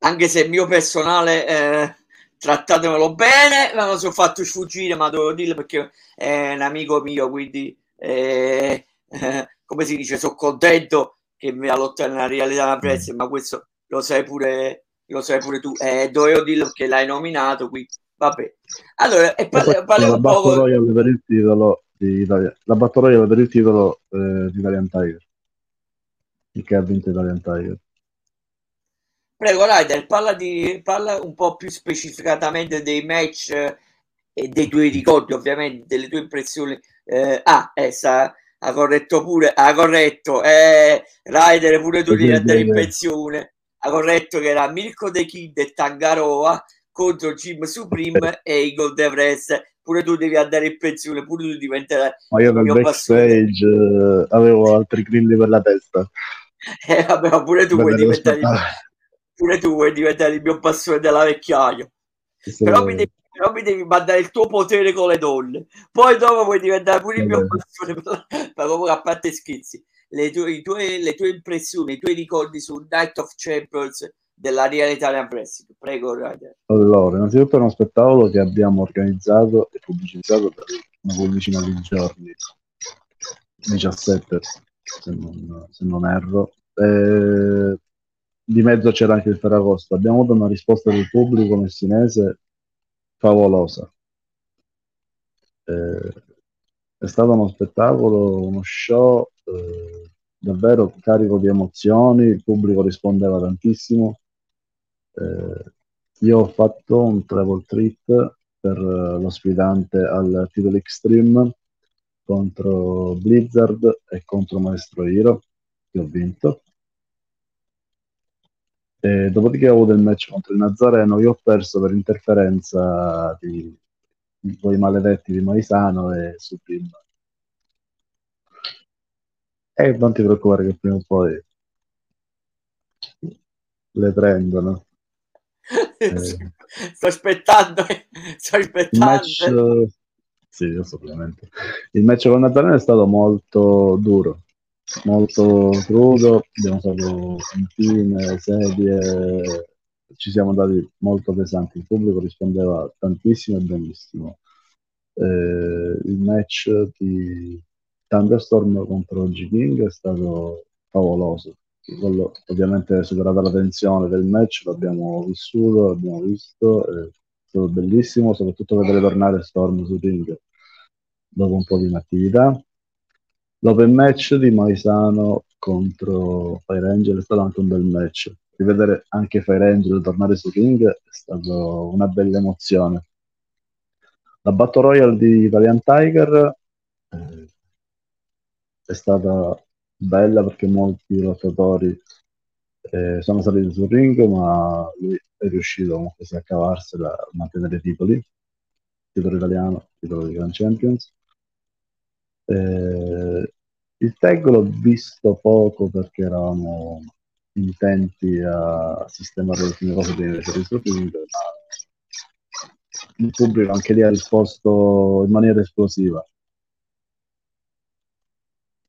Anche se il mio personale, eh, trattatemelo bene, me lo sono fatto sfuggire, ma devo dirlo perché è un amico mio, quindi eh, eh, come si dice, sono contento che mi ha lottato nella realtà della prezzo, ma questo lo sai pure, lo sai pure tu. Eh, dovevo dirlo che l'hai nominato qui. Vabbè. Allora, e parli, parli un po'. Per il titolo di Italia, la Battle Royale per il titolo eh, di Italian Tiger. Il che ha vinto Italian Tiger. Prego, Ryder, parla, di, parla un po' più specificatamente dei match eh, e dei tuoi ricordi, ovviamente, delle tue impressioni. Eh, ah, essa ha corretto pure, ha corretto, eh, Ryder pure tu devi andare in pensione ha corretto che era Mirko De Kid e Tangaroa contro Jim Supreme e Eagle Devres pure tu devi andare in pensione pure tu diventerai ma io nel backstage uh, avevo altri grilli per la testa. Eh vabbè ma pure tu vuoi diventare pure tu vuoi diventare il mio passione della vecchiaia. Però, mi devi, però mi devi mandare il tuo potere con le donne. Poi dopo vuoi diventare pure il mio passione la, per comunque a parte scherzi le tue, tue, le tue impressioni, i tuoi ricordi su Night of Champions della Real Italian Wrestling. Prego, Ryder. Allora, innanzitutto è uno spettacolo che abbiamo organizzato e pubblicizzato per una quindicina di giorni, 17 se non, se non erro. E di mezzo c'era anche il Ferragosto. Abbiamo avuto una risposta del pubblico messinese favolosa. Eh, è stato uno spettacolo, uno show eh, davvero carico di emozioni, il pubblico rispondeva tantissimo. Eh, io ho fatto un travel trip per uh, lo sfidante al titolo Extreme contro Blizzard e contro Maestro Hero, che ho vinto. E dopodiché ho avuto il match contro il Nazareno, io ho perso per interferenza di, di quei maledetti di Maisano e Supreme. E non ti preoccupare che prima o poi le prendono. Sto aspettando, sto aspettando. Match, sì, ovviamente. Il match con Nazareno è stato molto duro, molto crudo. Abbiamo usato puntine, sedie, ci siamo andati molto pesanti. Il pubblico rispondeva tantissimo e benissimo. Eh, il match di Thunderstorm contro G King è stato favoloso quello, ovviamente superata la tensione del match, l'abbiamo vissuto, l'abbiamo visto, è stato bellissimo, soprattutto vedere tornare Storm su ring dopo un po' di inattività. L'open match di Maisano contro Fire Angel è stato anche un bel match. Rivedere anche Fire Angel tornare su ring è stata una bella emozione. La Battle Royale di Italian Tiger eh, è stata bella perché molti lottatori eh, sono saliti sul ring, ma lui è riuscito comunque a cavarsela, a mantenere i titoli, titolo italiano, titolo di Grand Champions. Eh, il tag l'ho visto poco perché eravamo intenti a sistemare le ultime cose sul ring, ma il pubblico anche lì ha risposto in maniera esplosiva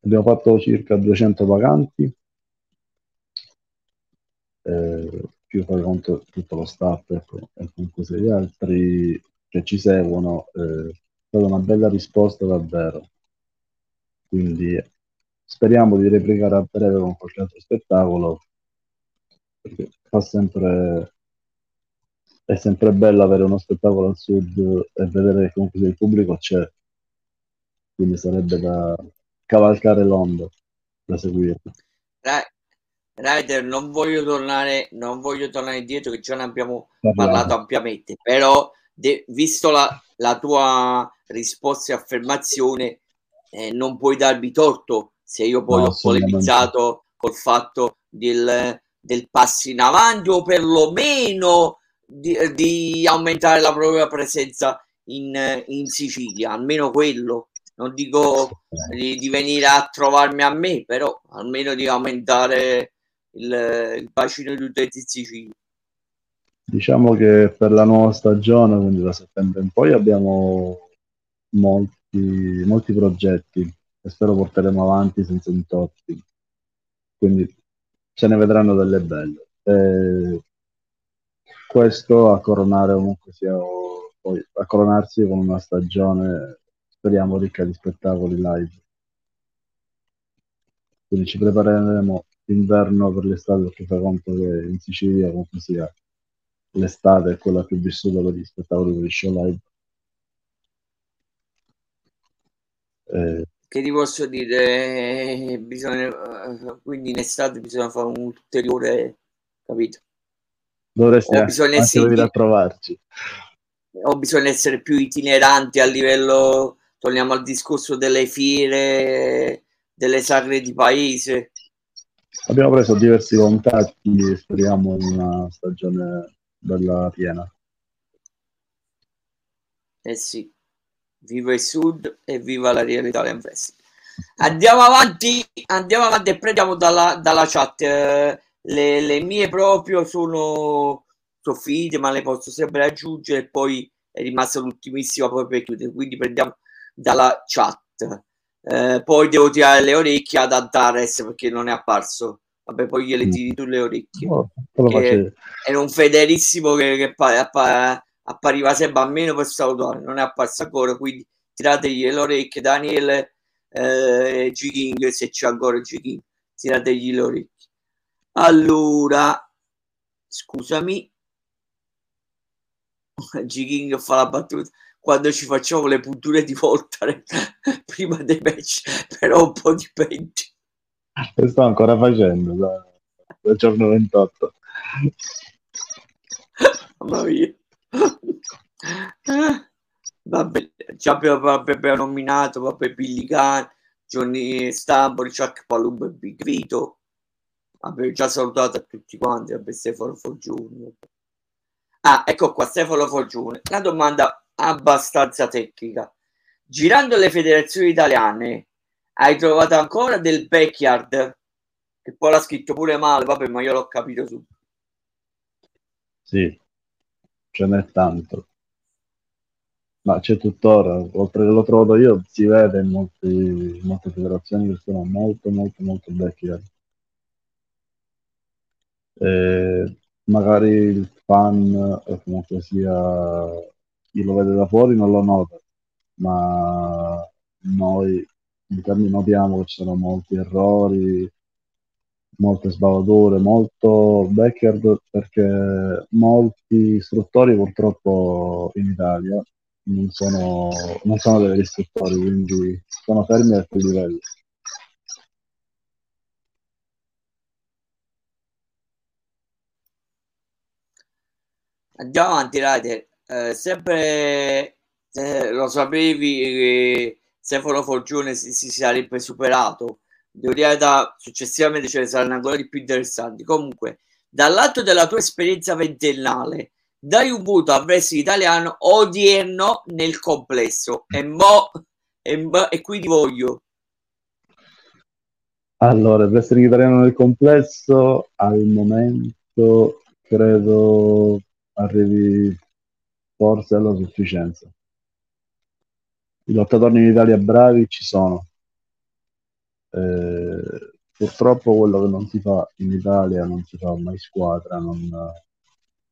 abbiamo fatto circa 200 vacanti, eh, più fai conto tutto lo staff ecco, e comunque gli altri che ci seguono, eh, è stata una bella risposta davvero. Quindi speriamo di replicare a breve con qualche altro spettacolo, perché fa sempre è sempre bello avere uno spettacolo al sud e vedere che comunque il pubblico c'è quindi sarebbe da, cavalcare l'onda da seguire. Ryder, non voglio tornare, non voglio tornare indietro, che già ne abbiamo Parliamo. parlato ampiamente, però de, visto la, la, tua risposta e affermazione, eh, non puoi darmi torto se io poi no, ho polemizzato col fatto del, del passo in avanti o perlomeno di, di aumentare la propria presenza in, in Sicilia, almeno quello non dico di, di, venire a trovarmi a me, però almeno di aumentare il, il bacino di utenti in Sicilia. Diciamo che per la nuova stagione, quindi da settembre in poi, abbiamo molti, molti progetti e spero porteremo avanti senza intoppi. Quindi se ne vedranno delle belle. E questo a coronare comunque sia poi a coronarsi con una stagione speriamo ricca di spettacoli live. Quindi ci prepareremo l'inverno per l'estate perché fa conto che in Sicilia comunque sia l'estate è quella più vissuta per gli spettacoli per gli show live. Eh, che ti posso dire? Bisogna, quindi in estate bisogna fare un ulteriore, capito? Dovresti o bisogna anche venire a trovarci. O bisogna essere più itineranti a livello torniamo al discorso delle fiere, delle sagre di paese. Abbiamo preso diversi contatti e speriamo in una stagione bella piena. Eh sì, viva il sud e viva la Real Italian Festival. Andiamo avanti, andiamo avanti e prendiamo dalla, dalla chat. Eh, le, le, mie proprio sono soffite, ma le posso sempre aggiungere. Poi è rimasta l'ultimissima poi per chiudere. Quindi prendiamo dalla chat. Eh, poi devo tirare le orecchie ad Antares perché non è apparso. Vabbè, poi gliele mm. tiri tu le orecchie. Oh, era un fedelissimo che, che appa, appariva sempre a meno per salutare, non è apparso ancora. Quindi tirategli le orecchie, Daniele eh, G-King, se c'è ancora G-King, tirategli le orecchie. Allora, scusami, G-King fa la battuta quando ci facciamo le punture di Voltare prima dei match, però un po' di penti. E sto ancora facendo da, dal giorno 28. Mamma mia. Vabbè, già abbiamo nominato vabbè, Billy Gunn, Johnny Stamboli, Chuck Palumbo e Big Vito. Abbiamo già salutato a tutti quanti, vabbè, Stefano Forgiuni. Ah, ecco qua, Stefano Forgiuni. Una domanda abbastanza tecnica. Girando le federazioni italiane, hai trovato ancora del backyard? Che poi l'ha scritto pure male, vabbè, ma io l'ho capito subito. Sì, ce n'è tanto ma c'è tuttora, oltre che l'ho trovato io, si vede in, molti, in molte federazioni che sono molto, molto, molto vecchie. E magari il fan, o comunque sia chi lo vede da fuori, non lo nota, ma noi interni notiamo che ci sono molti errori, molte sbavature, molto backyard perché molti istruttori purtroppo in Italia non sono, non sono delle istruttori, quindi sono fermi a quel livello. Andiamo avanti, Rider. Eh, sempre eh, lo sapevi che Stefano Forgione si, si sarebbe superato. Teoria successivamente ce ne saranno ancora di più interessanti. Comunque, dal lato della tua esperienza ventennale, dai un voto al wrestling italiano odierno nel complesso e mo e, mo, e qui voglio allora il wrestling italiano nel complesso al momento credo arrivi forse alla sufficienza i lottatori in Italia bravi ci sono eh, purtroppo quello che non si fa in Italia non si fa mai squadra non,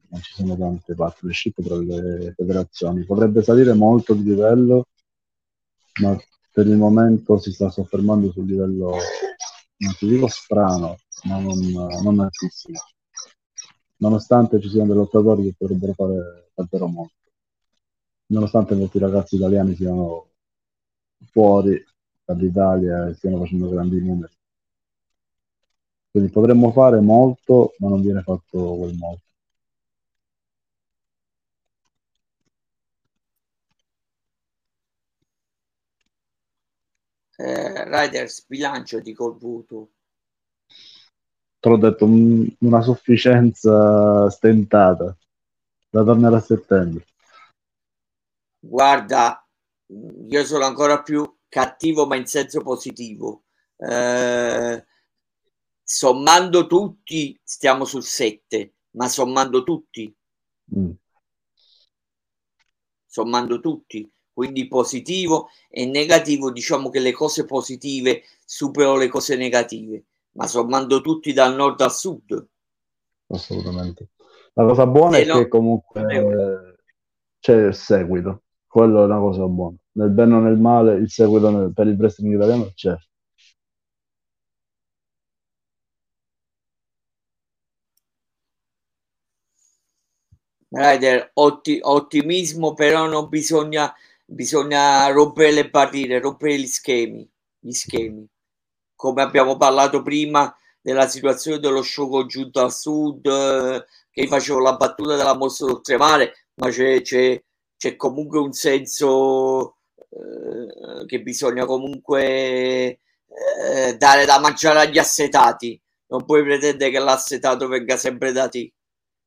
non ci sono tante partnership tra le federazioni. Potrebbe salire molto di livello, ma per il momento si sta soffermando sul livello, non ti dico strano, ma non, non altissimo. Nonostante ci siano dei lottatori che potrebbero fare davvero molto. Nonostante molti ragazzi italiani siano fuori dall'Italia e stiano facendo grandi numeri. Quindi potremmo fare molto, ma non viene fatto quel molto. eh, Riders bilancio di Colbuto? Te l'ho detto, un, una sufficienza stentata da tornare a settembre. Guarda, io sono ancora più cattivo, ma in senso positivo. Eh, sommando tutti, stiamo sul 7, ma sommando tutti. Mm. Sommando tutti quindi positivo e negativo, diciamo che le cose positive superano le cose negative, ma sommando tutti dal nord al sud. Assolutamente. La cosa buona e è no, che comunque eh, c'è il seguito, quello è una cosa buona. Nel bene o nel male, il seguito nel, per il wrestling italiano c'è. Rider, otti- ottimismo, però non bisogna bisogna rompere le barriere, rompere gli schemi, gli schemi. Come abbiamo parlato prima della situazione dello show congiunto al sud, eh, che facevo la battuta della mossa d'oltremare, ma c'è, c'è, c'è comunque un senso eh, che bisogna comunque eh, dare da mangiare agli assetati. Non puoi pretendere che l'assetato venga sempre da te.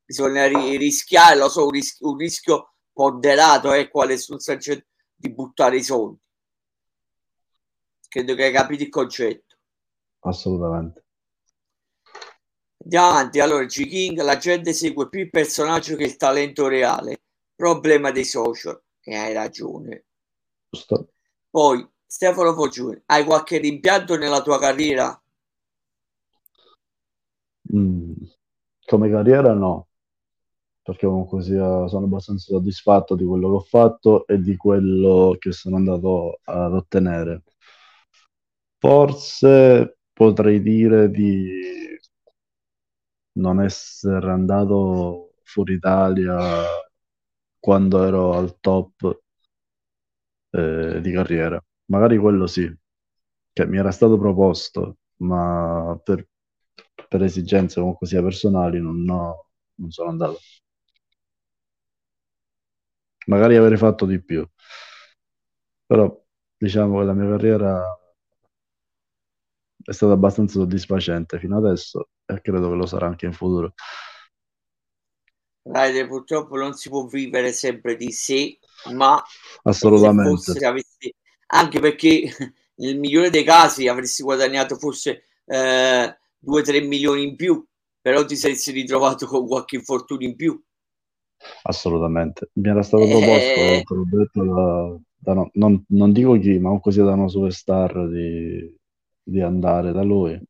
Bisogna ri- rischiare, lo so, un, ris- un rischio ponderato è eh, quale sul saggio di buttare i soldi. Credo che hai capito il concetto. Assolutamente. Andiamo avanti. Allora, G-King, la gente segue più il personaggio che il talento reale. Problema dei social. E hai ragione. Giusto. Poi, Stefano Foggiuni, hai qualche rimpianto nella tua carriera? Mm, come carriera no perché comunque sia, sono abbastanza soddisfatto di quello che ho fatto e di quello che sono andato ad ottenere. Forse potrei dire di non essere andato fuori Italia quando ero al top eh, di carriera. Magari quello sì, che mi era stato proposto, ma per, per esigenze comunque sia personali non, ho, non sono andato. magari avrei fatto di più. Però diciamo che la mia carriera è stata abbastanza soddisfacente fino adesso e credo che lo sarà anche in futuro. Raide, purtroppo non si può vivere sempre di sé, ma assolutamente avessi, anche perché nel migliore dei casi avresti guadagnato forse eh, 2-3 milioni in più, però ti saresti ritrovato con qualche infortunio in più. Assolutamente, mi era stato proposto, te l'ho detto, da, da no, non, non, dico chi, ma così da una superstar di, di andare da lui.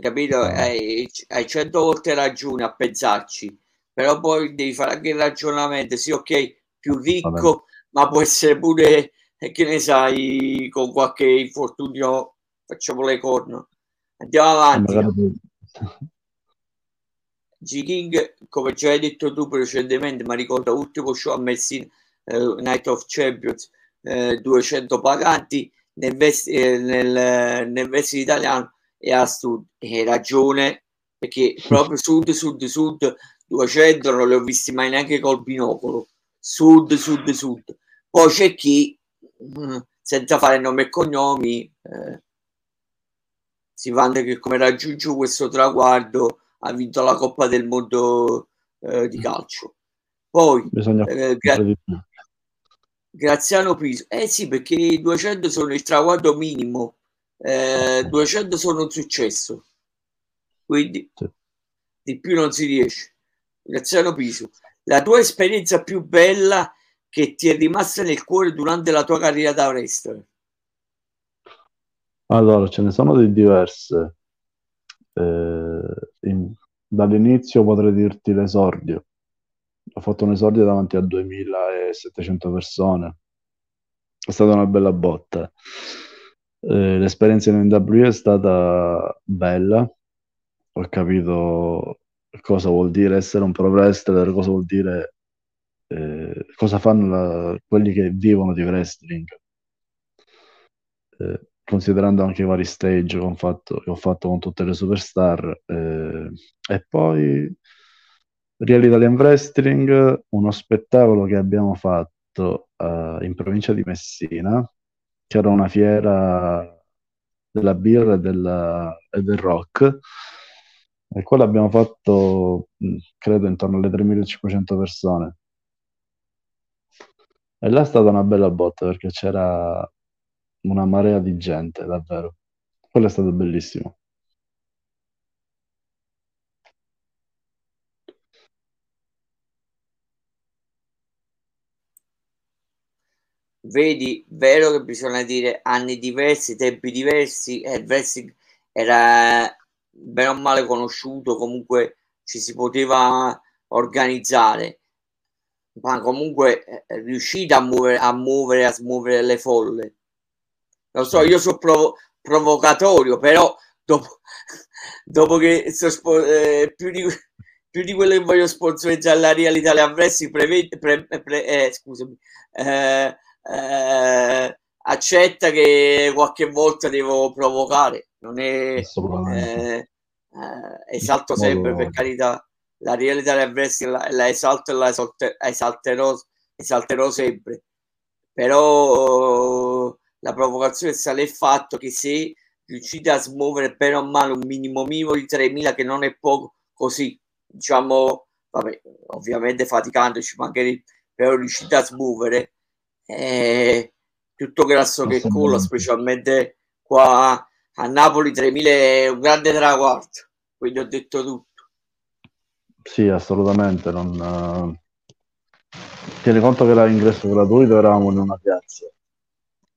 Capito? Ah. Hai, hai cento volte ragione a pensarci, però poi devi fare anche il ragionamento, sì ok, più ricco, ma può essere pure, che ne sai, con qualche infortunio, facciamo le corna. Andiamo avanti. G-King, come già hai detto tu precedentemente, ma ricorda l'ultimo show a Messina, eh, Night of Champions, eh, 200 paganti nel, vest- eh, nel, nel vestito italiano e a sud. E hai ragione, perché proprio sud, sud, sud, 200 non li ho visti mai neanche col binocolo. Sud, sud, sud. Poi c'è chi, mm, senza fare nome e cognomi, eh, si vanta che come raggiunge questo traguardo ha vinto la Coppa del Mondo eh, di calcio. Poi, eh, gra- Graziano Piso, eh sì, perché i 200 sono il traguardo minimo, eh, 200 sono un successo, quindi di più non si riesce. Graziano Piso, la tua esperienza più bella che ti è rimasta nel cuore durante la tua carriera da wrestler? Allora, ce ne sono di diverse. Eh, in, dall'inizio potrei dirti l'esordio. Ho fatto un esordio davanti a 2700 persone. È stata una bella botta. Eh, l'esperienza in NW è stata bella. Ho capito cosa vuol dire essere un pro wrestler, cosa vuol dire eh, cosa fanno la, quelli che vivono di wrestling. Eh, considerando anche i vari stage che ho fatto, che ho fatto con tutte le superstar. Eh, e poi Real Italian Wrestling, uno spettacolo che abbiamo fatto uh, in provincia di Messina, che era una fiera della birra e, della, e del rock, e quello abbiamo fatto, credo, intorno alle 3500 persone. E là è stata una bella botta perché c'era una marea di gente, davvero. Quello è stato bellissimo. Vedi, vero che bisogna dire anni diversi, tempi diversi, e il wrestling era bene o male conosciuto, comunque ci si poteva organizzare, ma comunque eh, riuscite a muovere, a muovere, a smuovere le folle. Lo so, io sono provo- provocatorio, però dopo, dopo che so spo- eh, più, di, più di quello che voglio sponsorizzare la Real Italia Wrestling, prevede, pre, pre, eh, scusami, eh, eh, accetta che qualche volta devo provocare, non è eh, eh, esalto sempre per carità. La Real Italia Wrestling la, la esalto e la esalterò, esalterò sempre, però la provocazione sta nel fatto che se riuscite a smuovere bene o male un minimo minimo di 3.000 che non è poco così diciamo vabbè ovviamente faticandoci magari però riuscite a smuovere eh, tutto grasso che cola specialmente qua a Napoli 3.000 è un grande traguardo quindi ho detto tutto sì assolutamente non uh... tieni conto che l'ingresso gratuito eravamo in una piazza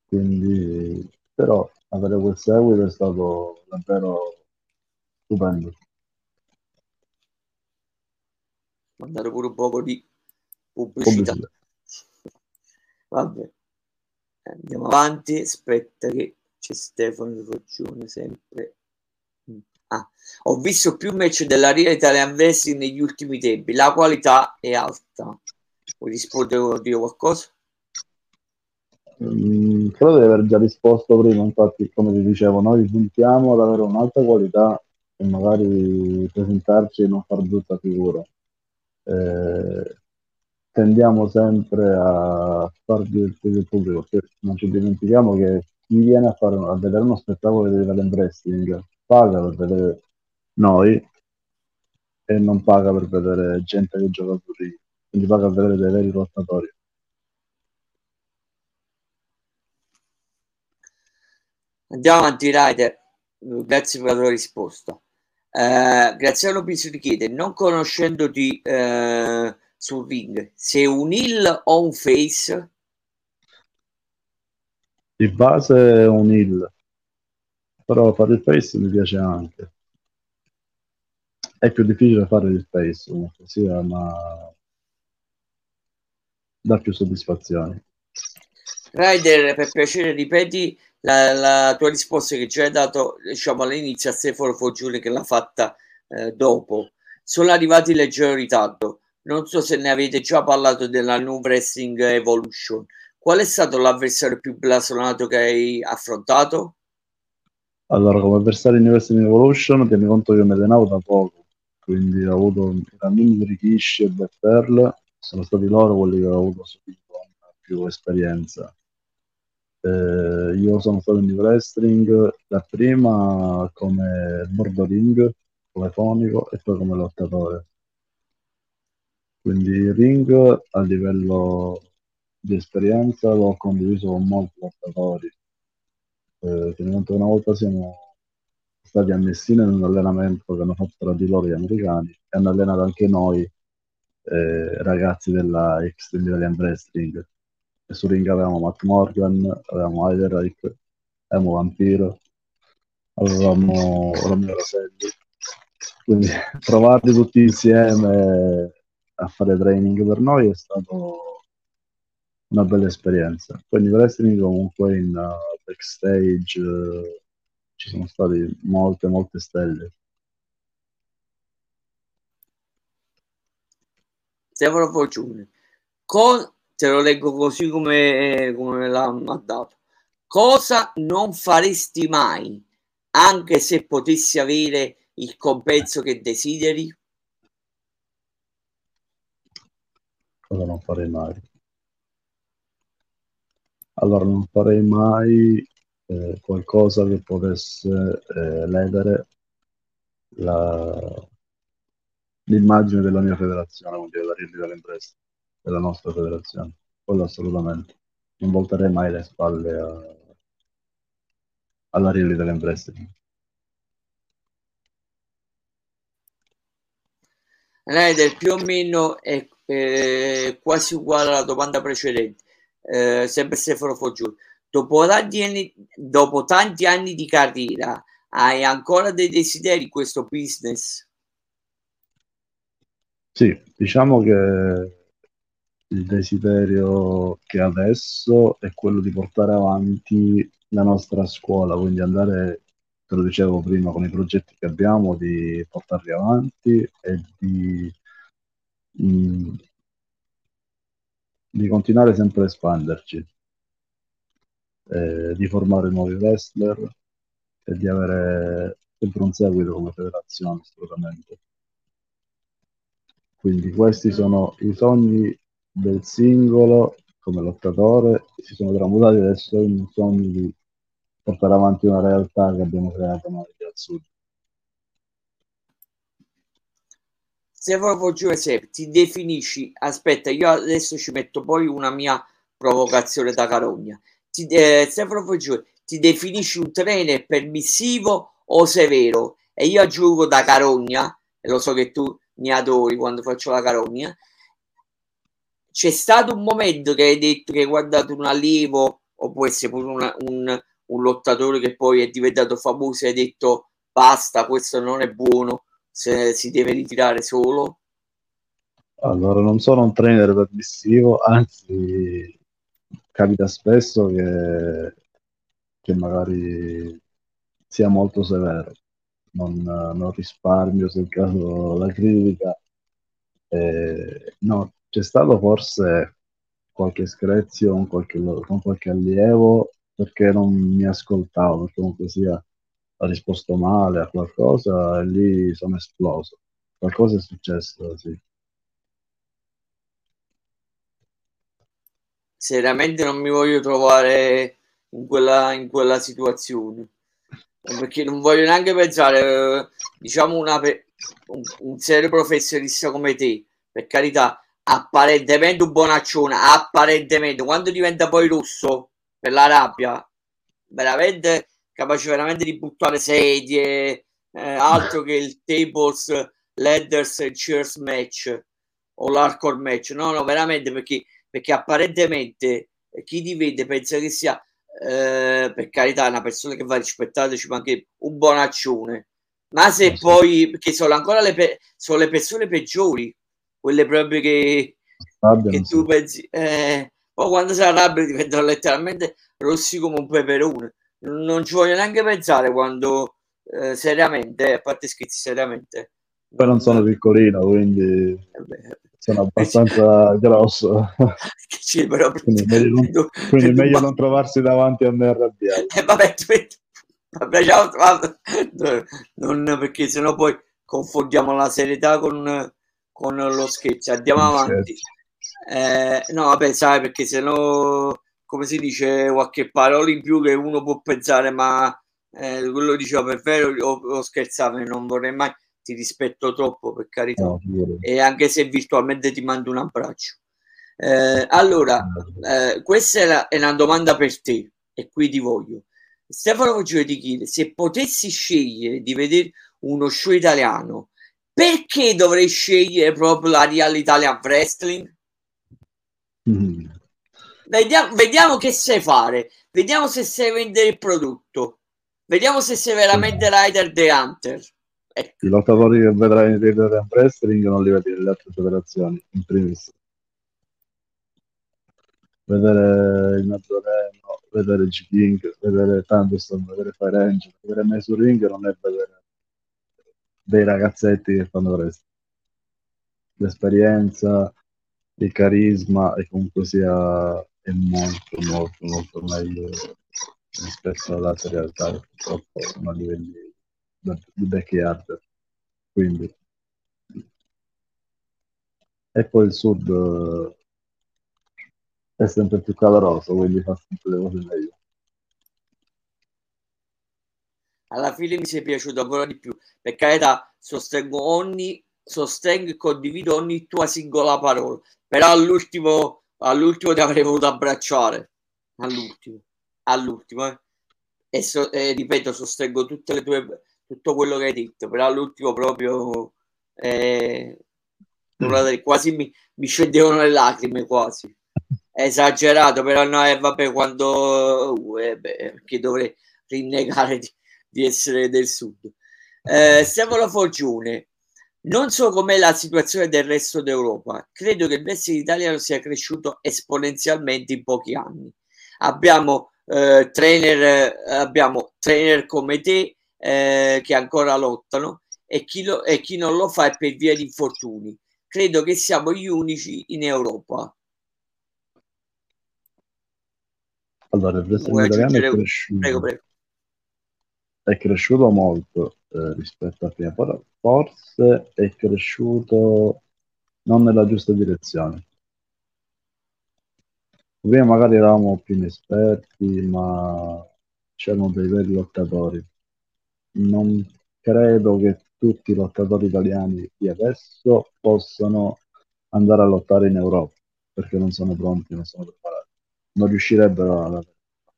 quindi, però avere quel seguito è stato davvero stupendo. Mandare pure un po' di pubblicità. pubblicità. Vabbè, andiamo avanti. Aspetta che c'è Stefano Roggione sempre. Ah, ho visto più match della Real Italian Wrestling negli ultimi tempi. La qualità è alta. Vuoi rispondere dire qualcosa? Mm, credo di aver già risposto prima, infatti, come ti dicevo, noi puntiamo ad avere un'alta qualità e magari presentarci e non far brutta figura. Eh, tendiamo sempre a far divertire il pubblico, non ci dimentichiamo che chi viene a, fare, a vedere uno spettacolo di talent wrestling paga per vedere noi e non paga per vedere gente che gioca a ring, quindi paga per vedere dei veri lottatori. Andiamo avanti, Ryder. Grazie per la tua risposta. Eh, Graziano Pisuri chiede, non conoscendoti eh, sul ring, sei un heel o un face? Di base è un heel, però fare il face mi piace anche. È più difficile fare il face comunque sia, ma dà più soddisfazioni. Ryder, per piacere, ripeti la, la, tua risposta che ci hai dato diciamo, all'inizio a Stefano Foggione che l'ha fatta eh, dopo. Sono arrivati in leggero ritardo. Non so se ne avete già parlato della New Wrestling Evolution. Qual è stato l'avversario più blasonato che hai affrontato? Allora, come avversario in New Wrestling Evolution, tieni conto che mi allenavo da poco, quindi ho avuto Ramin Rikishi e Beth Pearl, sono stati loro quelli che ho avuto subito più esperienza eh, io sono stato in wrestling dapprima come bordoring, come fonico e poi come lottatore. Quindi ring a livello di esperienza l'ho condiviso con molti lottatori. Eh, conto una volta siamo stati a Messina in un allenamento che hanno fatto tra di loro gli americani e hanno allenato anche noi eh, ragazzi della Extreme Italian Wrestling e su ring avevamo Matt Morgan, avevamo Heiderreich, avevamo Vampiro, avevamo Romeo Roselli. Quindi trovarli tutti insieme a fare training per noi è stato una bella esperienza. In wrestling comunque in uh, backstage uh, ci sono state molte molte stelle. Stefano Forciuni con te lo leggo così come, come l'ha mandato. Cosa non faresti mai, anche se potessi avere il compenso che desideri? Cosa non farei mai? Allora, non farei mai eh, qualcosa che potesse eh, ledere la, l'immagine della mia federazione, quindi della Rilli dell'impresa della nostra federazione, quello assolutamente. Non volterei mai le spalle a, alla Rilli dell'Emprestito. Raider più o meno è eh, quasi uguale alla domanda precedente, eh, sempre Stefano Foggiù. Dopo tanti, anni, dopo tanti anni di carriera, hai ancora dei desideri in questo business? Sì, diciamo che il desiderio che adesso è quello di portare avanti la nostra scuola, quindi andare, te lo dicevo prima, con i progetti che abbiamo, di portarli avanti e di, mm, di continuare sempre a espanderci, eh, di formare nuovi wrestler e di avere sempre un seguito come federazione, assolutamente. Quindi questi sono i sogni del singolo come lottatore si sono tramutati adesso in un sogno di portare avanti una realtà che abbiamo creato noi al sud. Stefano Giuseppe, ti definisci, aspetta, io adesso ci metto poi una mia provocazione da carogna. Ti, eh, Stefano Giuseppe, ti definisci un trainer permissivo o severo? E io aggiungo da carogna, e lo so che tu mi adori quando faccio la carogna, c'è stato un momento che hai detto che hai guardato un allievo o può essere pure una, un, un, lottatore che poi è diventato famoso e hai detto basta, questo non è buono, se si deve ritirare solo? Allora, non sono un trainer permissivo, anzi capita spesso che, che magari sia molto severo. Non, non risparmio se il caso la critica. Eh, no, c'è stato forse qualche screzio con qualche, con qualche allievo perché non mi ascoltavo, comunque sia ha risposto male a qualcosa e lì sono esploso. Qualcosa è successo, sì. seriamente non mi voglio trovare in quella, in quella situazione perché non voglio neanche pensare diciamo una, un, un serio professionista come te per carità apparentemente un bonaccione apparentemente quando diventa poi rosso per la rabbia veramente capace veramente di buttare sedie eh, altro che il tables ladders e chairs match o l'hardcore match. No no veramente perché perché apparentemente chi ti vede pensa che sia eh, per carità una persona che va rispettata ci manca un buonaccione ma se poi perché sono ancora le, pe- sono le persone peggiori quelle proprio che, che tu pensi eh, poi quando si arrabbia diventano letteralmente rossi come un peperone non ci voglio neanche pensare quando eh, seriamente a parte scherzi seriamente poi non sono piccolino quindi eh sono abbastanza grosso. Sì, però, quindi meglio, non, tu, quindi tu, meglio tu, non trovarsi davanti a me arrabbiato. Eh, vabbè, vabbè, ciao, non, perché sennò poi confondiamo la serietà con, con lo scherzo. Andiamo avanti. Eh, no, vabbè, sai, perché sennò, come si dice, qualche parola in più che uno può pensare, ma eh, quello diceva per vero o, o scherzava, non vorrei mai ti rispetto troppo per carità. No, e anche se virtualmente ti mando un abbraccio. Eh, allora eh, questa è, la, è, una domanda per te e qui ti voglio. Stefano Foggio ti chiede se potessi scegliere di vedere uno show italiano perché dovrei scegliere proprio la Real Italian Wrestling? Mm. Vediamo, vediamo che sai fare vediamo se sai vendere il prodotto vediamo se sei veramente Rider the Hunter Ecco. I lottatori che vedrai in Real Wrestling non li vedi nelle altre federazioni, in primis. Vedere il Nazareno, vedere G-King, vedere Thunderstorm, vedere Fire Angel, vedere me sul ring non è vedere dei ragazzetti che fanno wrestling. L'esperienza, il carisma e comunque sia è molto molto molto meglio rispetto all'altra realtà purtroppo non li vedi di backyard. Quindi. E poi il sud uh, è sempre più caloroso, quindi fa sempre le cose meglio. Alla fine mi si è piaciuto ancora di più. Per carità, sostengo ogni, sostengo e condivido ogni tua singola parola. Però all'ultimo, all'ultimo ti avrei voluto abbracciare. All'ultimo, all'ultimo. Eh. E, so, e ripeto, sostengo tutte le tue tutto quello che hai detto, però all'ultimo proprio eh, quasi mi, mi scendevano le lacrime quasi. È esagerato, però no, e eh, vabbè, quando eh, beh, perché dovrei rinnegare di, di, essere del sud. Eh, Stefano Forgione, non so com'è la situazione del resto d'Europa, credo che il wrestling italiano sia cresciuto esponenzialmente in pochi anni. Abbiamo eh, trainer, abbiamo trainer come te, eh, che ancora lottano e chi, lo, e chi non lo fa è per via di infortuni. Credo che siamo gli unici in Europa. Allora, il wrestling italiano è cresciuto, prego, prego. È cresciuto molto eh, rispetto a prima, però forse è cresciuto non nella giusta direzione. Prima magari eravamo più inesperti, ma c'erano dei veri lottatori non credo che tutti i lottatori italiani di adesso possano andare a lottare in Europa perché non sono pronti, non sono preparati. Non riuscirebbero a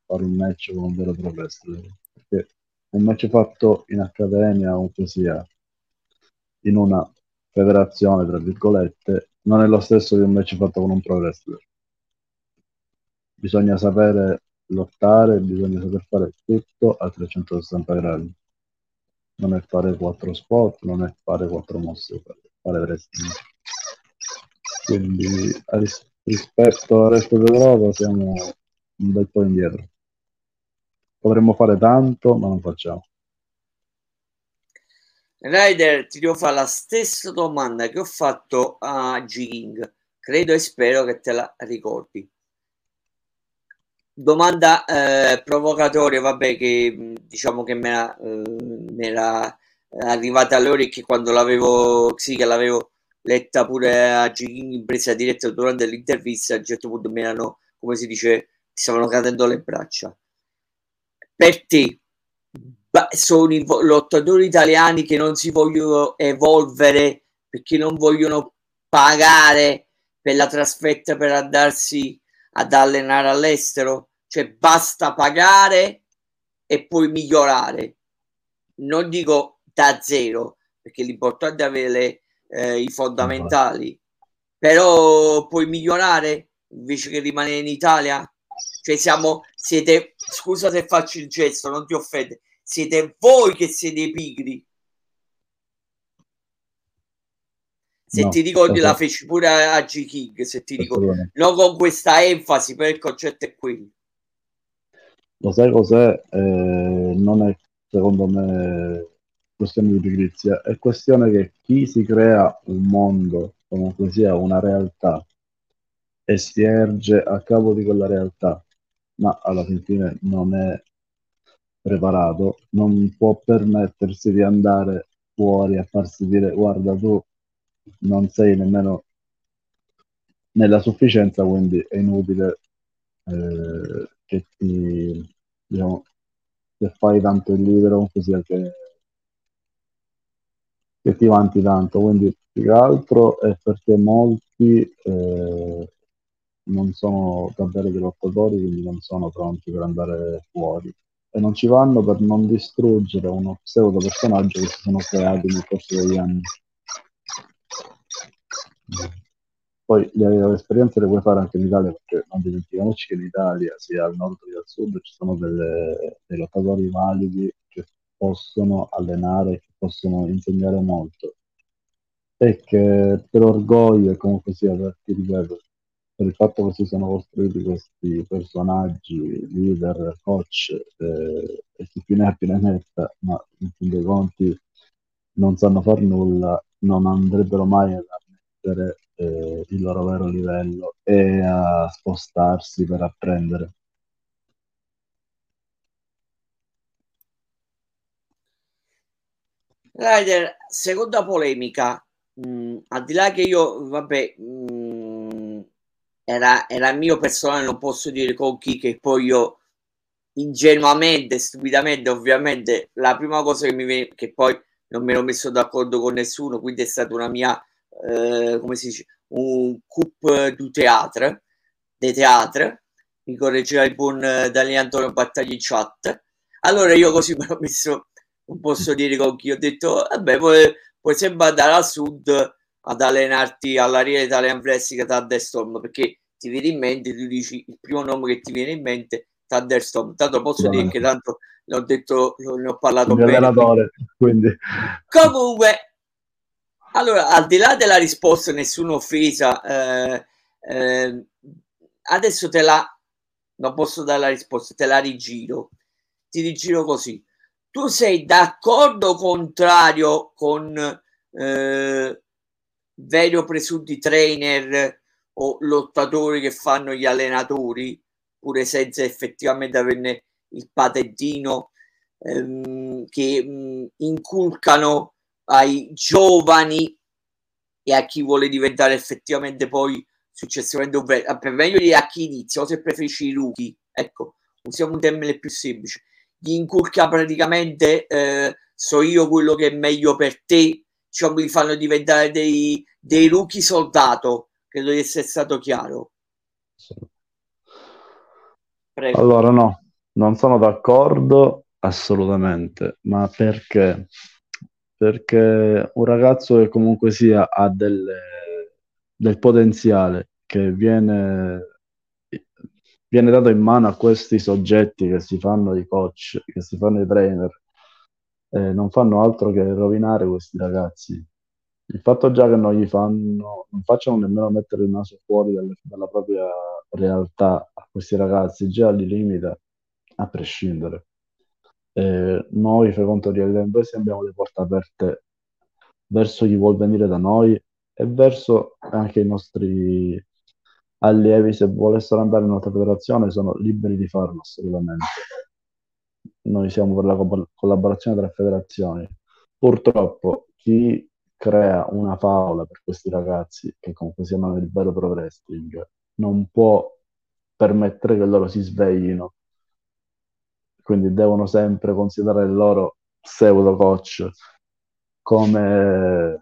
fare un match con un vero pro perché un match fatto in accademia o sia in una federazione, tra virgolette, non è lo stesso di un match fatto con un pro wrestler. Bisogna sapere lottare, bisogna saper fare tutto a 360 gradi non è fare quattro spot, non è fare quattro mosse, fare wrestling. Quindi ris- rispetto al resto dell'Europa siamo un bel po' indietro. Potremmo fare tanto, ma non facciamo. Ryder, ti devo fare la stessa domanda che ho fatto a G-King. Credo e spero che te la ricordi domanda eh, provocatoria, vabbè, che diciamo che mi era, eh, era arrivata alle orecchie quando l'avevo, sì, che l'avevo letta pure a Gini in presa diretta durante l'intervista. A un certo punto mi erano come si dice, ti stavano cadendo le braccia. Per te, sono i lottatori italiani che non si vogliono evolvere perché non vogliono pagare per la trasferta per andarsi ad allenare all'estero, cioè basta pagare e poi migliorare. Non dico da zero, perché l'importante è avere eh, i fondamentali, però puoi migliorare invece che rimanere in Italia. Cioè siamo, siete, scusa se faccio il gesto, non ti offende, siete voi che siete pigri. Se no, ti ricordi la feci pure a G King, se ti dico, non con questa enfasi, però il concetto è quello. Lo sai cos'è? Eh, non è secondo me questione di pigrizia, è questione che chi si crea un mondo, comunque sia una realtà, e si erge a capo di quella realtà, ma alla fine non è preparato, non può permettersi di andare fuori a farsi dire guarda tu non sei nemmeno nella sufficienza, quindi è inutile eh, che ti diciamo che fai tanto il libero così che, che ti vanti tanto. Quindi più che altro è perché molti eh, non sono davvero dei lottatori, quindi non sono pronti per andare fuori e non ci vanno per non distruggere uno pseudo personaggio che si sono creati nel corso degli anni. Poi le, esperienze le puoi fare anche in Italia perché non dimentichiamoci che in Italia, sia al nord che al sud, ci sono delle, dei lottatori validi che possono allenare, che possono insegnare molto e che per orgoglio e comunque sia per, ti ripeto, per il fatto che si sono costruiti questi personaggi, leader, coach eh, e chi più ne ha più metta, ma in fin dei conti non sanno fare nulla, non andrebbero mai ad ammettere eh, il loro vero livello e a spostarsi per apprendere. Rider, seconda polemica, mh, mm, al di là che io, vabbè, mh, mm, era, era mio personale, non posso dire con chi, che poi io ingenuamente, stupidamente, ovviamente, la prima cosa che mi viene, che poi non mi ero messo d'accordo con nessuno, quindi è stata una mia, eh, come si dice, un coup du théâtre, de teatro, mi correggeva il buon eh, Daniele Antonio Battagli in chat. Allora io così mi ero messo, non posso dire con chi, ho detto, vabbè, puoi, puoi sempre andare al sud ad allenarti alla Real Italian Wrestling Thunderstorm, perché ti viene in mente, tu dici il primo nome che ti viene in mente, Thunderstorm. Tanto posso dire che tanto l'ho detto, ne ho parlato bene. Allenatore, quindi. Comunque, allora, al di là della risposta, nessuna offesa, eh, eh, adesso te la, non posso dare la risposta, te la rigiro, ti rigiro così. Tu sei d'accordo o contrario con eh, veri o presunti trainer o lottatori che fanno gli allenatori, pure senza effettivamente averne il patentino, ehm, che mh, inculcano ai giovani e a chi vuole diventare effettivamente poi successivamente un vero, per meglio dire a chi inizia o se preferisci i rookie, ecco, usiamo un termine più semplice, gli inculca praticamente eh, so io quello che è meglio per te, cioè mi fanno diventare dei, dei rookie soldato, credo di essere stato chiaro. Prego. Allora no, non sono d'accordo assolutamente, ma perché? perché un ragazzo che comunque sia ha delle, del potenziale che viene, viene dato in mano a questi soggetti che si fanno i coach, che si fanno i trainer, eh, non fanno altro che rovinare questi ragazzi. Il fatto già che non gli fanno, non facciano nemmeno mettere il naso fuori dalle, dalla propria realtà a questi ragazzi, già li limita a prescindere. Eh, noi frequentatori dell'Embesi abbiamo le porte aperte verso chi vuol venire da noi e verso anche i nostri allievi. Se volessero andare in un'altra federazione sono liberi di farlo assolutamente noi siamo per la co- collaborazione tra federazioni purtroppo chi crea una favola per questi ragazzi che comunque si chiamano il vero pro wrestling non può permettere che loro si sveglino. Quindi devono sempre considerare il loro pseudo coach come,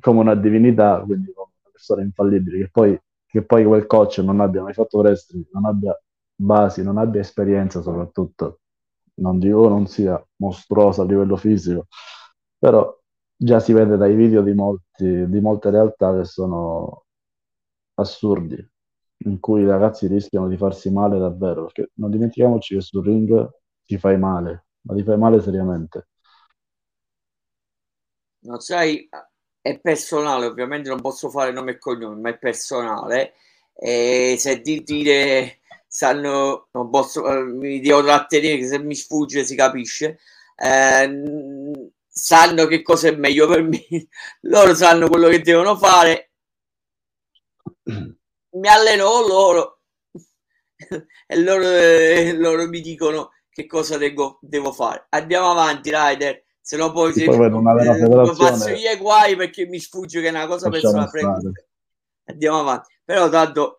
come una divinità, quindi come una persona infallibile, che poi, che poi quel coach non abbia mai fatto wrestling, non abbia basi, non abbia esperienza soprattutto, non dico non sia mostruosa a livello fisico, però già si vede dai video di, molti, di molte realtà che sono assurdi, in cui i ragazzi rischiano di farsi male davvero, perché non dimentichiamoci che sul ring ti fai male, ma ti fai male seriamente. Non sai, è personale, ovviamente non posso fare nome e cognome, ma è personale. E se di dire sanno, non posso, eh, mi devo trattenere, che se mi sfugge si capisce. Eh, sanno che cosa è meglio per me, loro sanno quello che devono fare, mi alleno loro e loro, eh, loro mi dicono che cosa devo, devo fare. Andiamo avanti, Rider. Se no poi, se, poi eh, faccio io guai perché mi sfugge che è una cosa personale. Andiamo avanti. Però tanto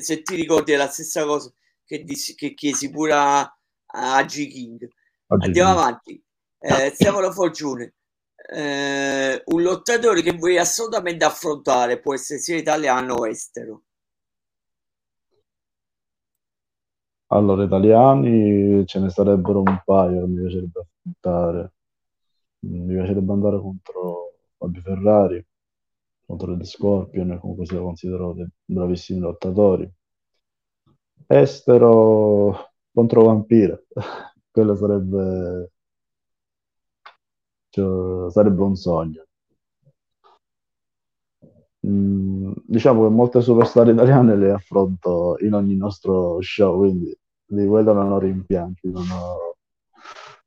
se, ti ricordi è la stessa cosa che, dissi, che chiesi pure a, a G. King. Andiamo avanti. Eh, Stefano Forgione, eh, un lottatore che vuoi assolutamente affrontare, può essere sia italiano o estero. Allora, italiani ce ne sarebbero un paio che mi piacerebbe affrontare. Mi piacerebbe andare contro Fabio Ferrari, contro The Scorpion, comunque si considero dei bravissimi lottatori. Estero contro Vampira, quello sarebbe cioè, sarebbe un sogno. Mm, diciamo che molte superstar italiane le affronto in ogni nostro show, quindi di quello non ho rimpianti, non ho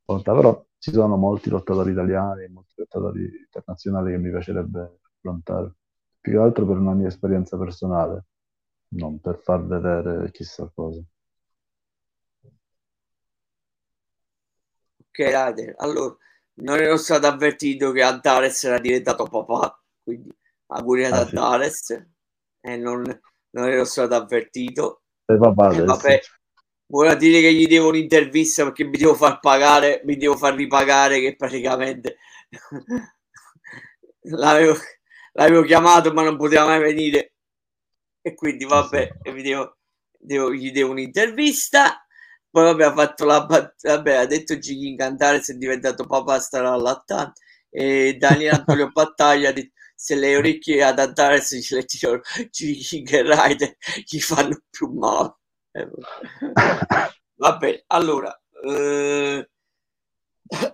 volontà, però ci sono molti lottatori italiani, molti lottatori internazionali che mi piacerebbe affrontare, più che altro per una mia esperienza personale, non per far vedere chissà cosa. Ok, Rader, allora non ero stato avvertito che Antares era diventato papà, quindi auguri ad ah, Antares sì. e non, non, ero stato avvertito. E papà, e vabbè, vuole dire che gli devo un'intervista perché mi devo far pagare, mi devo far ripagare che praticamente l'avevo, l'avevo chiamato ma non poteva mai venire. E quindi vabbè, devo, devo, gli devo un'intervista. Poi vabbè, ha fatto la vabbè, ha detto Gigi incantare se è diventato papà starà allattando. E Daniele Antonio Battaglia ha detto se le orecchie ad andare se ce le tiro. Gigi Rider gli fanno più male. Eh, vabbè, allora eh,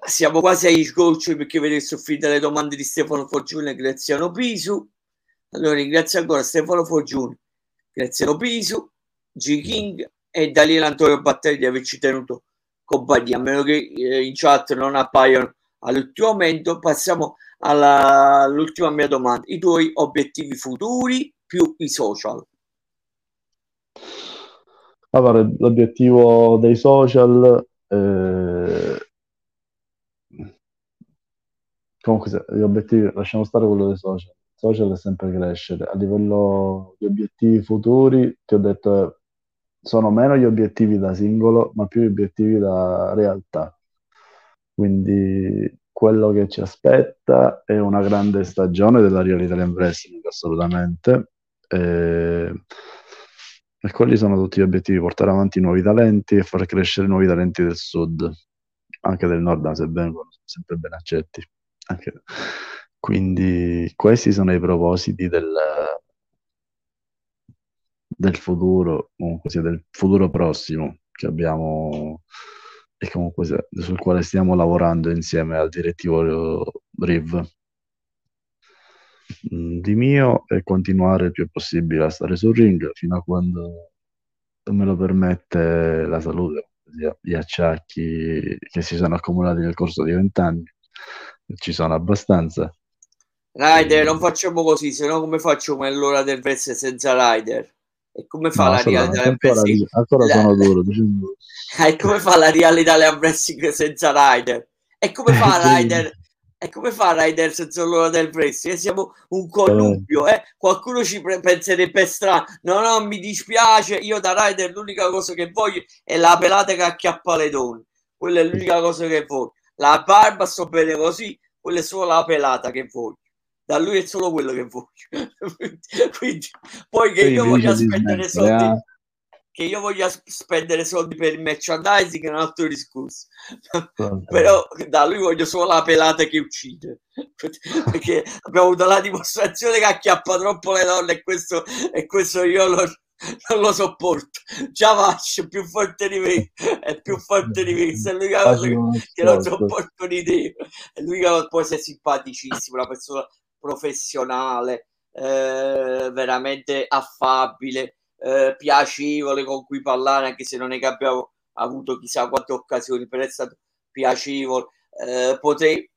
siamo quasi agli sgoccioli perché vedete sono finite le domande di Stefano Forgione e Graziano Pisu. Allora ringrazio ancora Stefano Forgione, Graziano Pisu, G King e Daniele Antonio Batteri di averci tenuto compagnia, a meno che eh, in chat non appaiano all'ultimo momento. Passiamo alla, all'ultima mia domanda: i tuoi obiettivi futuri più i social. Allora, l'obiettivo dei social eh... comunque gli obiettivi lasciamo stare quello dei social social è sempre crescere a livello di obiettivi futuri ti ho detto sono meno gli obiettivi da singolo, ma più gli obiettivi da realtà. Quindi quello che ci aspetta è una grande stagione della Real Italian Wrestling, assolutamente. E, e quelli sono tutti gli obiettivi, portare avanti nuovi talenti e far crescere nuovi talenti del sud, anche del nord, se vengono, sono sempre ben accetti. Anche... Quindi questi sono i propositi del, del futuro, comunque sia del futuro prossimo che abbiamo e comunque sia, sul quale stiamo lavorando insieme al direttivo Riv. Mm, di mio è continuare il più possibile a stare sul ring fino a quando me lo permette la salute, gli acciacchi che si sono accumulati nel corso di vent'anni, ci sono abbastanza. Rider, non facciamo così, se no come faccio come l'ora del verso senza Rider? E come fa no, la Real Italian Wrestling? Ancora la... sono duro, diciamo. E come fa la Real Italian Wrestling senza Rider? E come fa Rider E come fa Rider senza l'ora del prestito? Siamo un connubio, eh? Qualcuno ci pre- penserebbe strano. No, no, mi dispiace. Io da Rider l'unica cosa che voglio è la pelata che acchiappa le donne. Quella è l'unica cosa che voglio. La barba sto bene così, quella è solo la pelata che voglio. Da lui è solo quello che voglio. Quindi, poi che io voglia spendere soldi. Eh? che io voglia spendere soldi per il merchandising è un altro discorso però da lui voglio solo la pelata che uccide perché abbiamo avuto la dimostrazione che acchiappa troppo le donne e questo, e questo io lo, non lo sopporto. Faccio più forte di me. È più forte di me. Se lui che non sopporto di te e lui che può essere simpaticissimo una persona professionale eh, veramente affabile eh, piacevole con cui parlare, anche se non è che abbiamo avuto chissà quante occasioni, però è stato piacevole. Eh, potrei,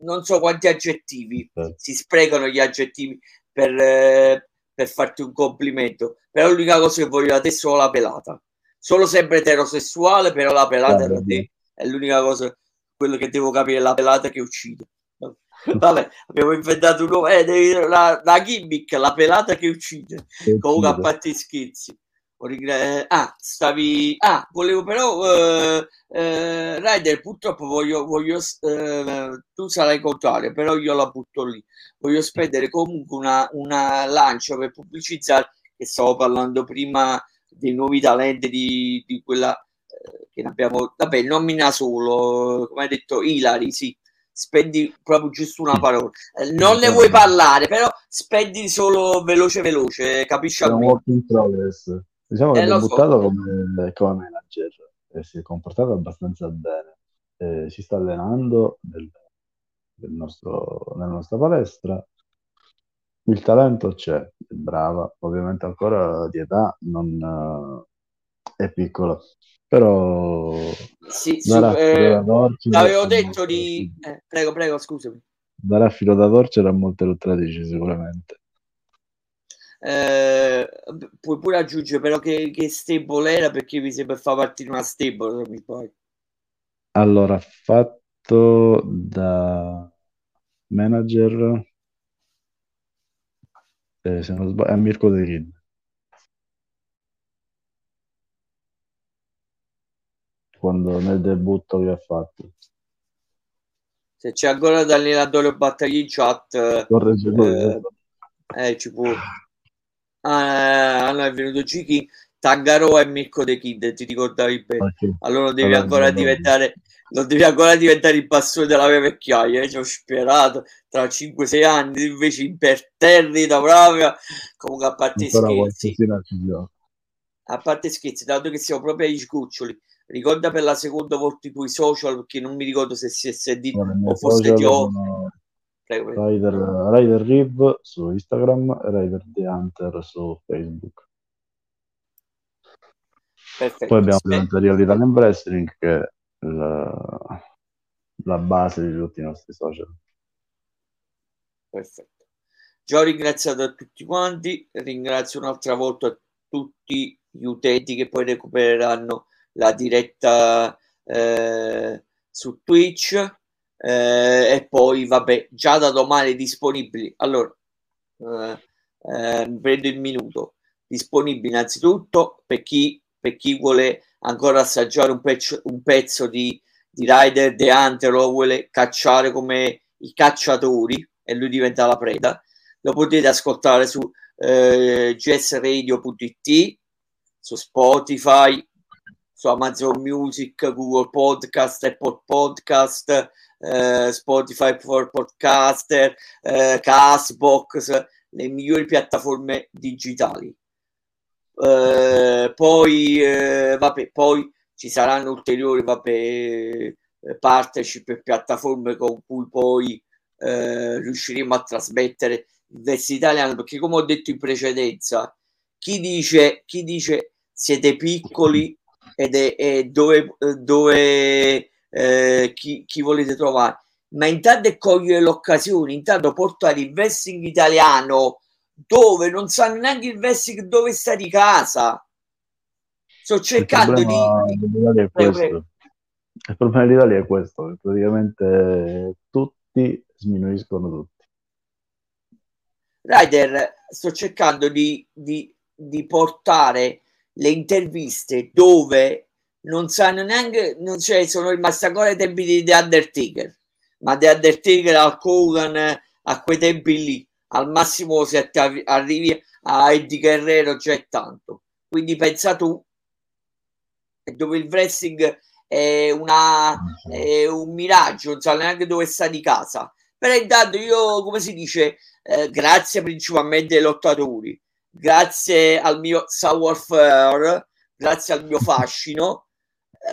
non so quanti aggettivi, si sprecano gli aggettivi per, eh, per farti un complimento, però l'unica cosa che voglio da te è solo la pelata. Solo sempre eterosessuale, però la pelata da te è l'unica cosa, quello che devo capire, la pelata che uccide. Vabbè, abbiamo inventato un nuovo, eh, la, la gimmick, la pelata che uccide. Comunque, a parte i schizzi. Eh, ah, stavi. Ah, volevo però. Eh, eh, Ryder, purtroppo voglio. voglio eh, tu sarai contrario, però io la butto lì. Voglio spendere comunque una, una lancia per pubblicizzare. Che stavo parlando prima dei nuovi talenti di, di quella eh, che abbiamo. Vabbè, nomina solo, come hai detto, Ilari, sì spendi proprio giusto una parola. Non ne vuoi parlare, però spendi solo veloce veloce, capisci? È Diciamo che eh, buttato so. come, come manager e si è comportato abbastanza bene. Eh, si sta allenando nel, nel nostro, nella nostra palestra. Il talento c'è, è brava, ovviamente ancora di età non uh, è piccola, però sì, su, eh, avevo detto di eh, prego prego scusami darà filo da torcere a molte lottratrici sicuramente eh, puoi pure aggiungere però che, che stable era perché mi sembra fa partire una stable allora fatto da manager eh, se non sbaglio è Mirko De Kid quando, nel debutto che ha fatto. Se c'è ancora l'allenatore Battaglia in chat, eh, eh, ci può. Ah, no, è venuto Giki, Tangarò e Mirko De Kid, ti ricordavi bene. Okay. Allora devi ancora diventare non devi ancora diventare il bastone della mia vecchiaia, eh? ci ho sperato tra 5-6 anni, invece imperterrita proprio, comunque a parte Ancora scherzi, a parte scherzi, dato che siamo proprio agli scuccioli, ricorda per la seconda volta i tuoi social perché non mi ricordo se si è sentito o forse ti ho prego, prego. Rider, Rider Riv su Instagram e Rider The Hunter su Facebook Perfetto. poi abbiamo Real Italian Wrestling che è la, la base di tutti i nostri social perfetto già ho ringraziato a tutti quanti ringrazio un'altra volta tutti gli utenti che poi recupereranno la diretta eh, su Twitch eh, e poi vabbè già da domani disponibili allora eh, eh, prendo il minuto. Disponibili innanzitutto per chi, per chi vuole ancora assaggiare un pezzo, un pezzo di, di Rider The Hunter o vuole cacciare come i cacciatori e lui diventa la preda. Lo potete ascoltare su eh, gsradio.it su Spotify su Amazon Music, Google Podcast, Apple Podcast, eh, Spotify for Podcaster, eh, Castbox, le migliori piattaforme digitali. Eh, poi, eh, vabbè, poi ci saranno ulteriori vabbè, eh, partnership e piattaforme con cui poi eh, riusciremo a trasmettere il verso italiano perché come ho detto in precedenza chi dice, chi dice siete piccoli ed è, è dove, dove eh, chi, chi, volete trovare. Ma intanto è cogliere l'occasione, intanto portare il wrestling italiano dove non sanno neanche il wrestling dove sta di casa. Sto cercando il di... Il problema dell'Italia è questo, praticamente tutti sminuiscono tutti. Ryder, sto cercando di, di, di portare le interviste dove non sanno neanche, non c'è, sono rimasti ancora i tempi di The Undertaker, ma The Undertaker al Kogan a quei tempi lì, al massimo se arrivi a Eddie Guerrero già è tanto. Quindi pensa tu, dove il wrestling è, una, è un miraggio, non sa neanche dove sta di casa. Però intanto io, come si dice, eh, grazie principalmente ai lottatori, grazie al mio savoir-faire, grazie al mio fascino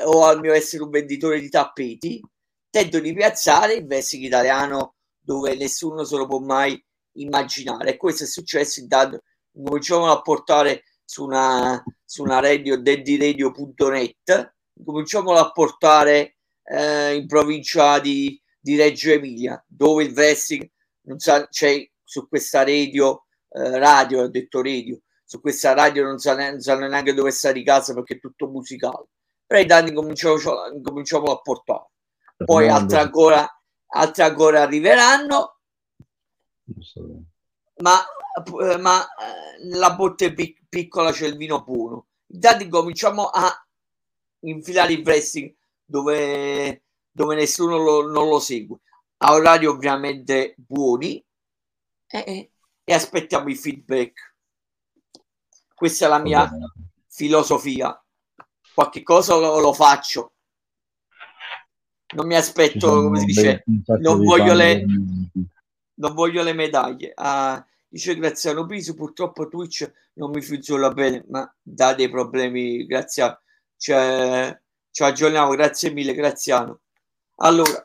o al mio essere un venditore di tappeti, tento di piazzare il wrestling italiano dove nessuno se lo può mai immaginare. E questo è successo intanto cominciamo a portare su una, su una radio daddyradio.net cominciamo a portare eh, in provincia di, di, Reggio Emilia dove il wrestling non sa, c'è su questa radio eh, radio ho detto radio su questa radio non sa, non neanche dove sta di casa perché è tutto musicale però i danni cominciamo, a portare. Poi altre ancora altre ancora arriveranno. Ma eh, ma eh, nella botte pic- piccola c'è il vino buono. Intanto cominciamo a infilare il wrestling dove, dove nessuno lo, non lo segue, a orari ovviamente buoni. E, e aspettiamo il feedback. Questa è la mia filosofia. Qualche cosa lo, lo faccio. Non mi aspetto, come si dice, non voglio, le, non voglio le medaglie. Uh, Dice Graziano Piso, purtroppo Twitch non mi funziona bene, ma dà dei problemi, grazie cioè, ci aggiorniamo, grazie mille Graziano. Allora,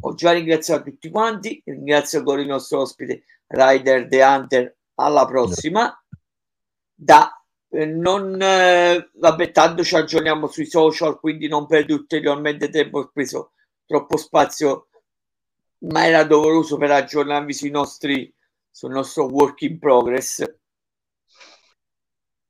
ho già ringraziato tutti quanti, ringrazio ancora il nostro ospite Rider The Hunter, alla prossima. Da non eh, vabbè, tanto ci aggiorniamo sui social, quindi non perdo ulteriormente tempo, ho preso troppo spazio, ma era doveroso per aggiornarvi sui nostri sul nostro work in progress.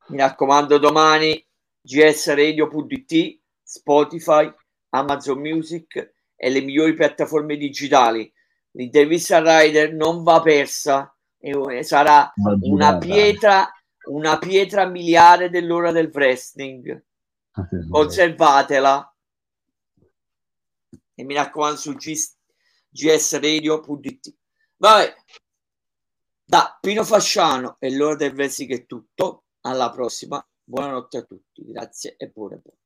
Mi raccomando, domani gsradio.it, Spotify, Amazon Music e le migliori piattaforme digitali. L'intervista a Rider non va persa e sarà una pietra, una pietra miliare dell'ora del wrestling. Conservatela e mi raccomando su gsradio.it. Vabbè, da Pino Fasciano e l'ora del Vesic è tutto. Alla prossima. Buonanotte a tutti. Grazie e buone buone.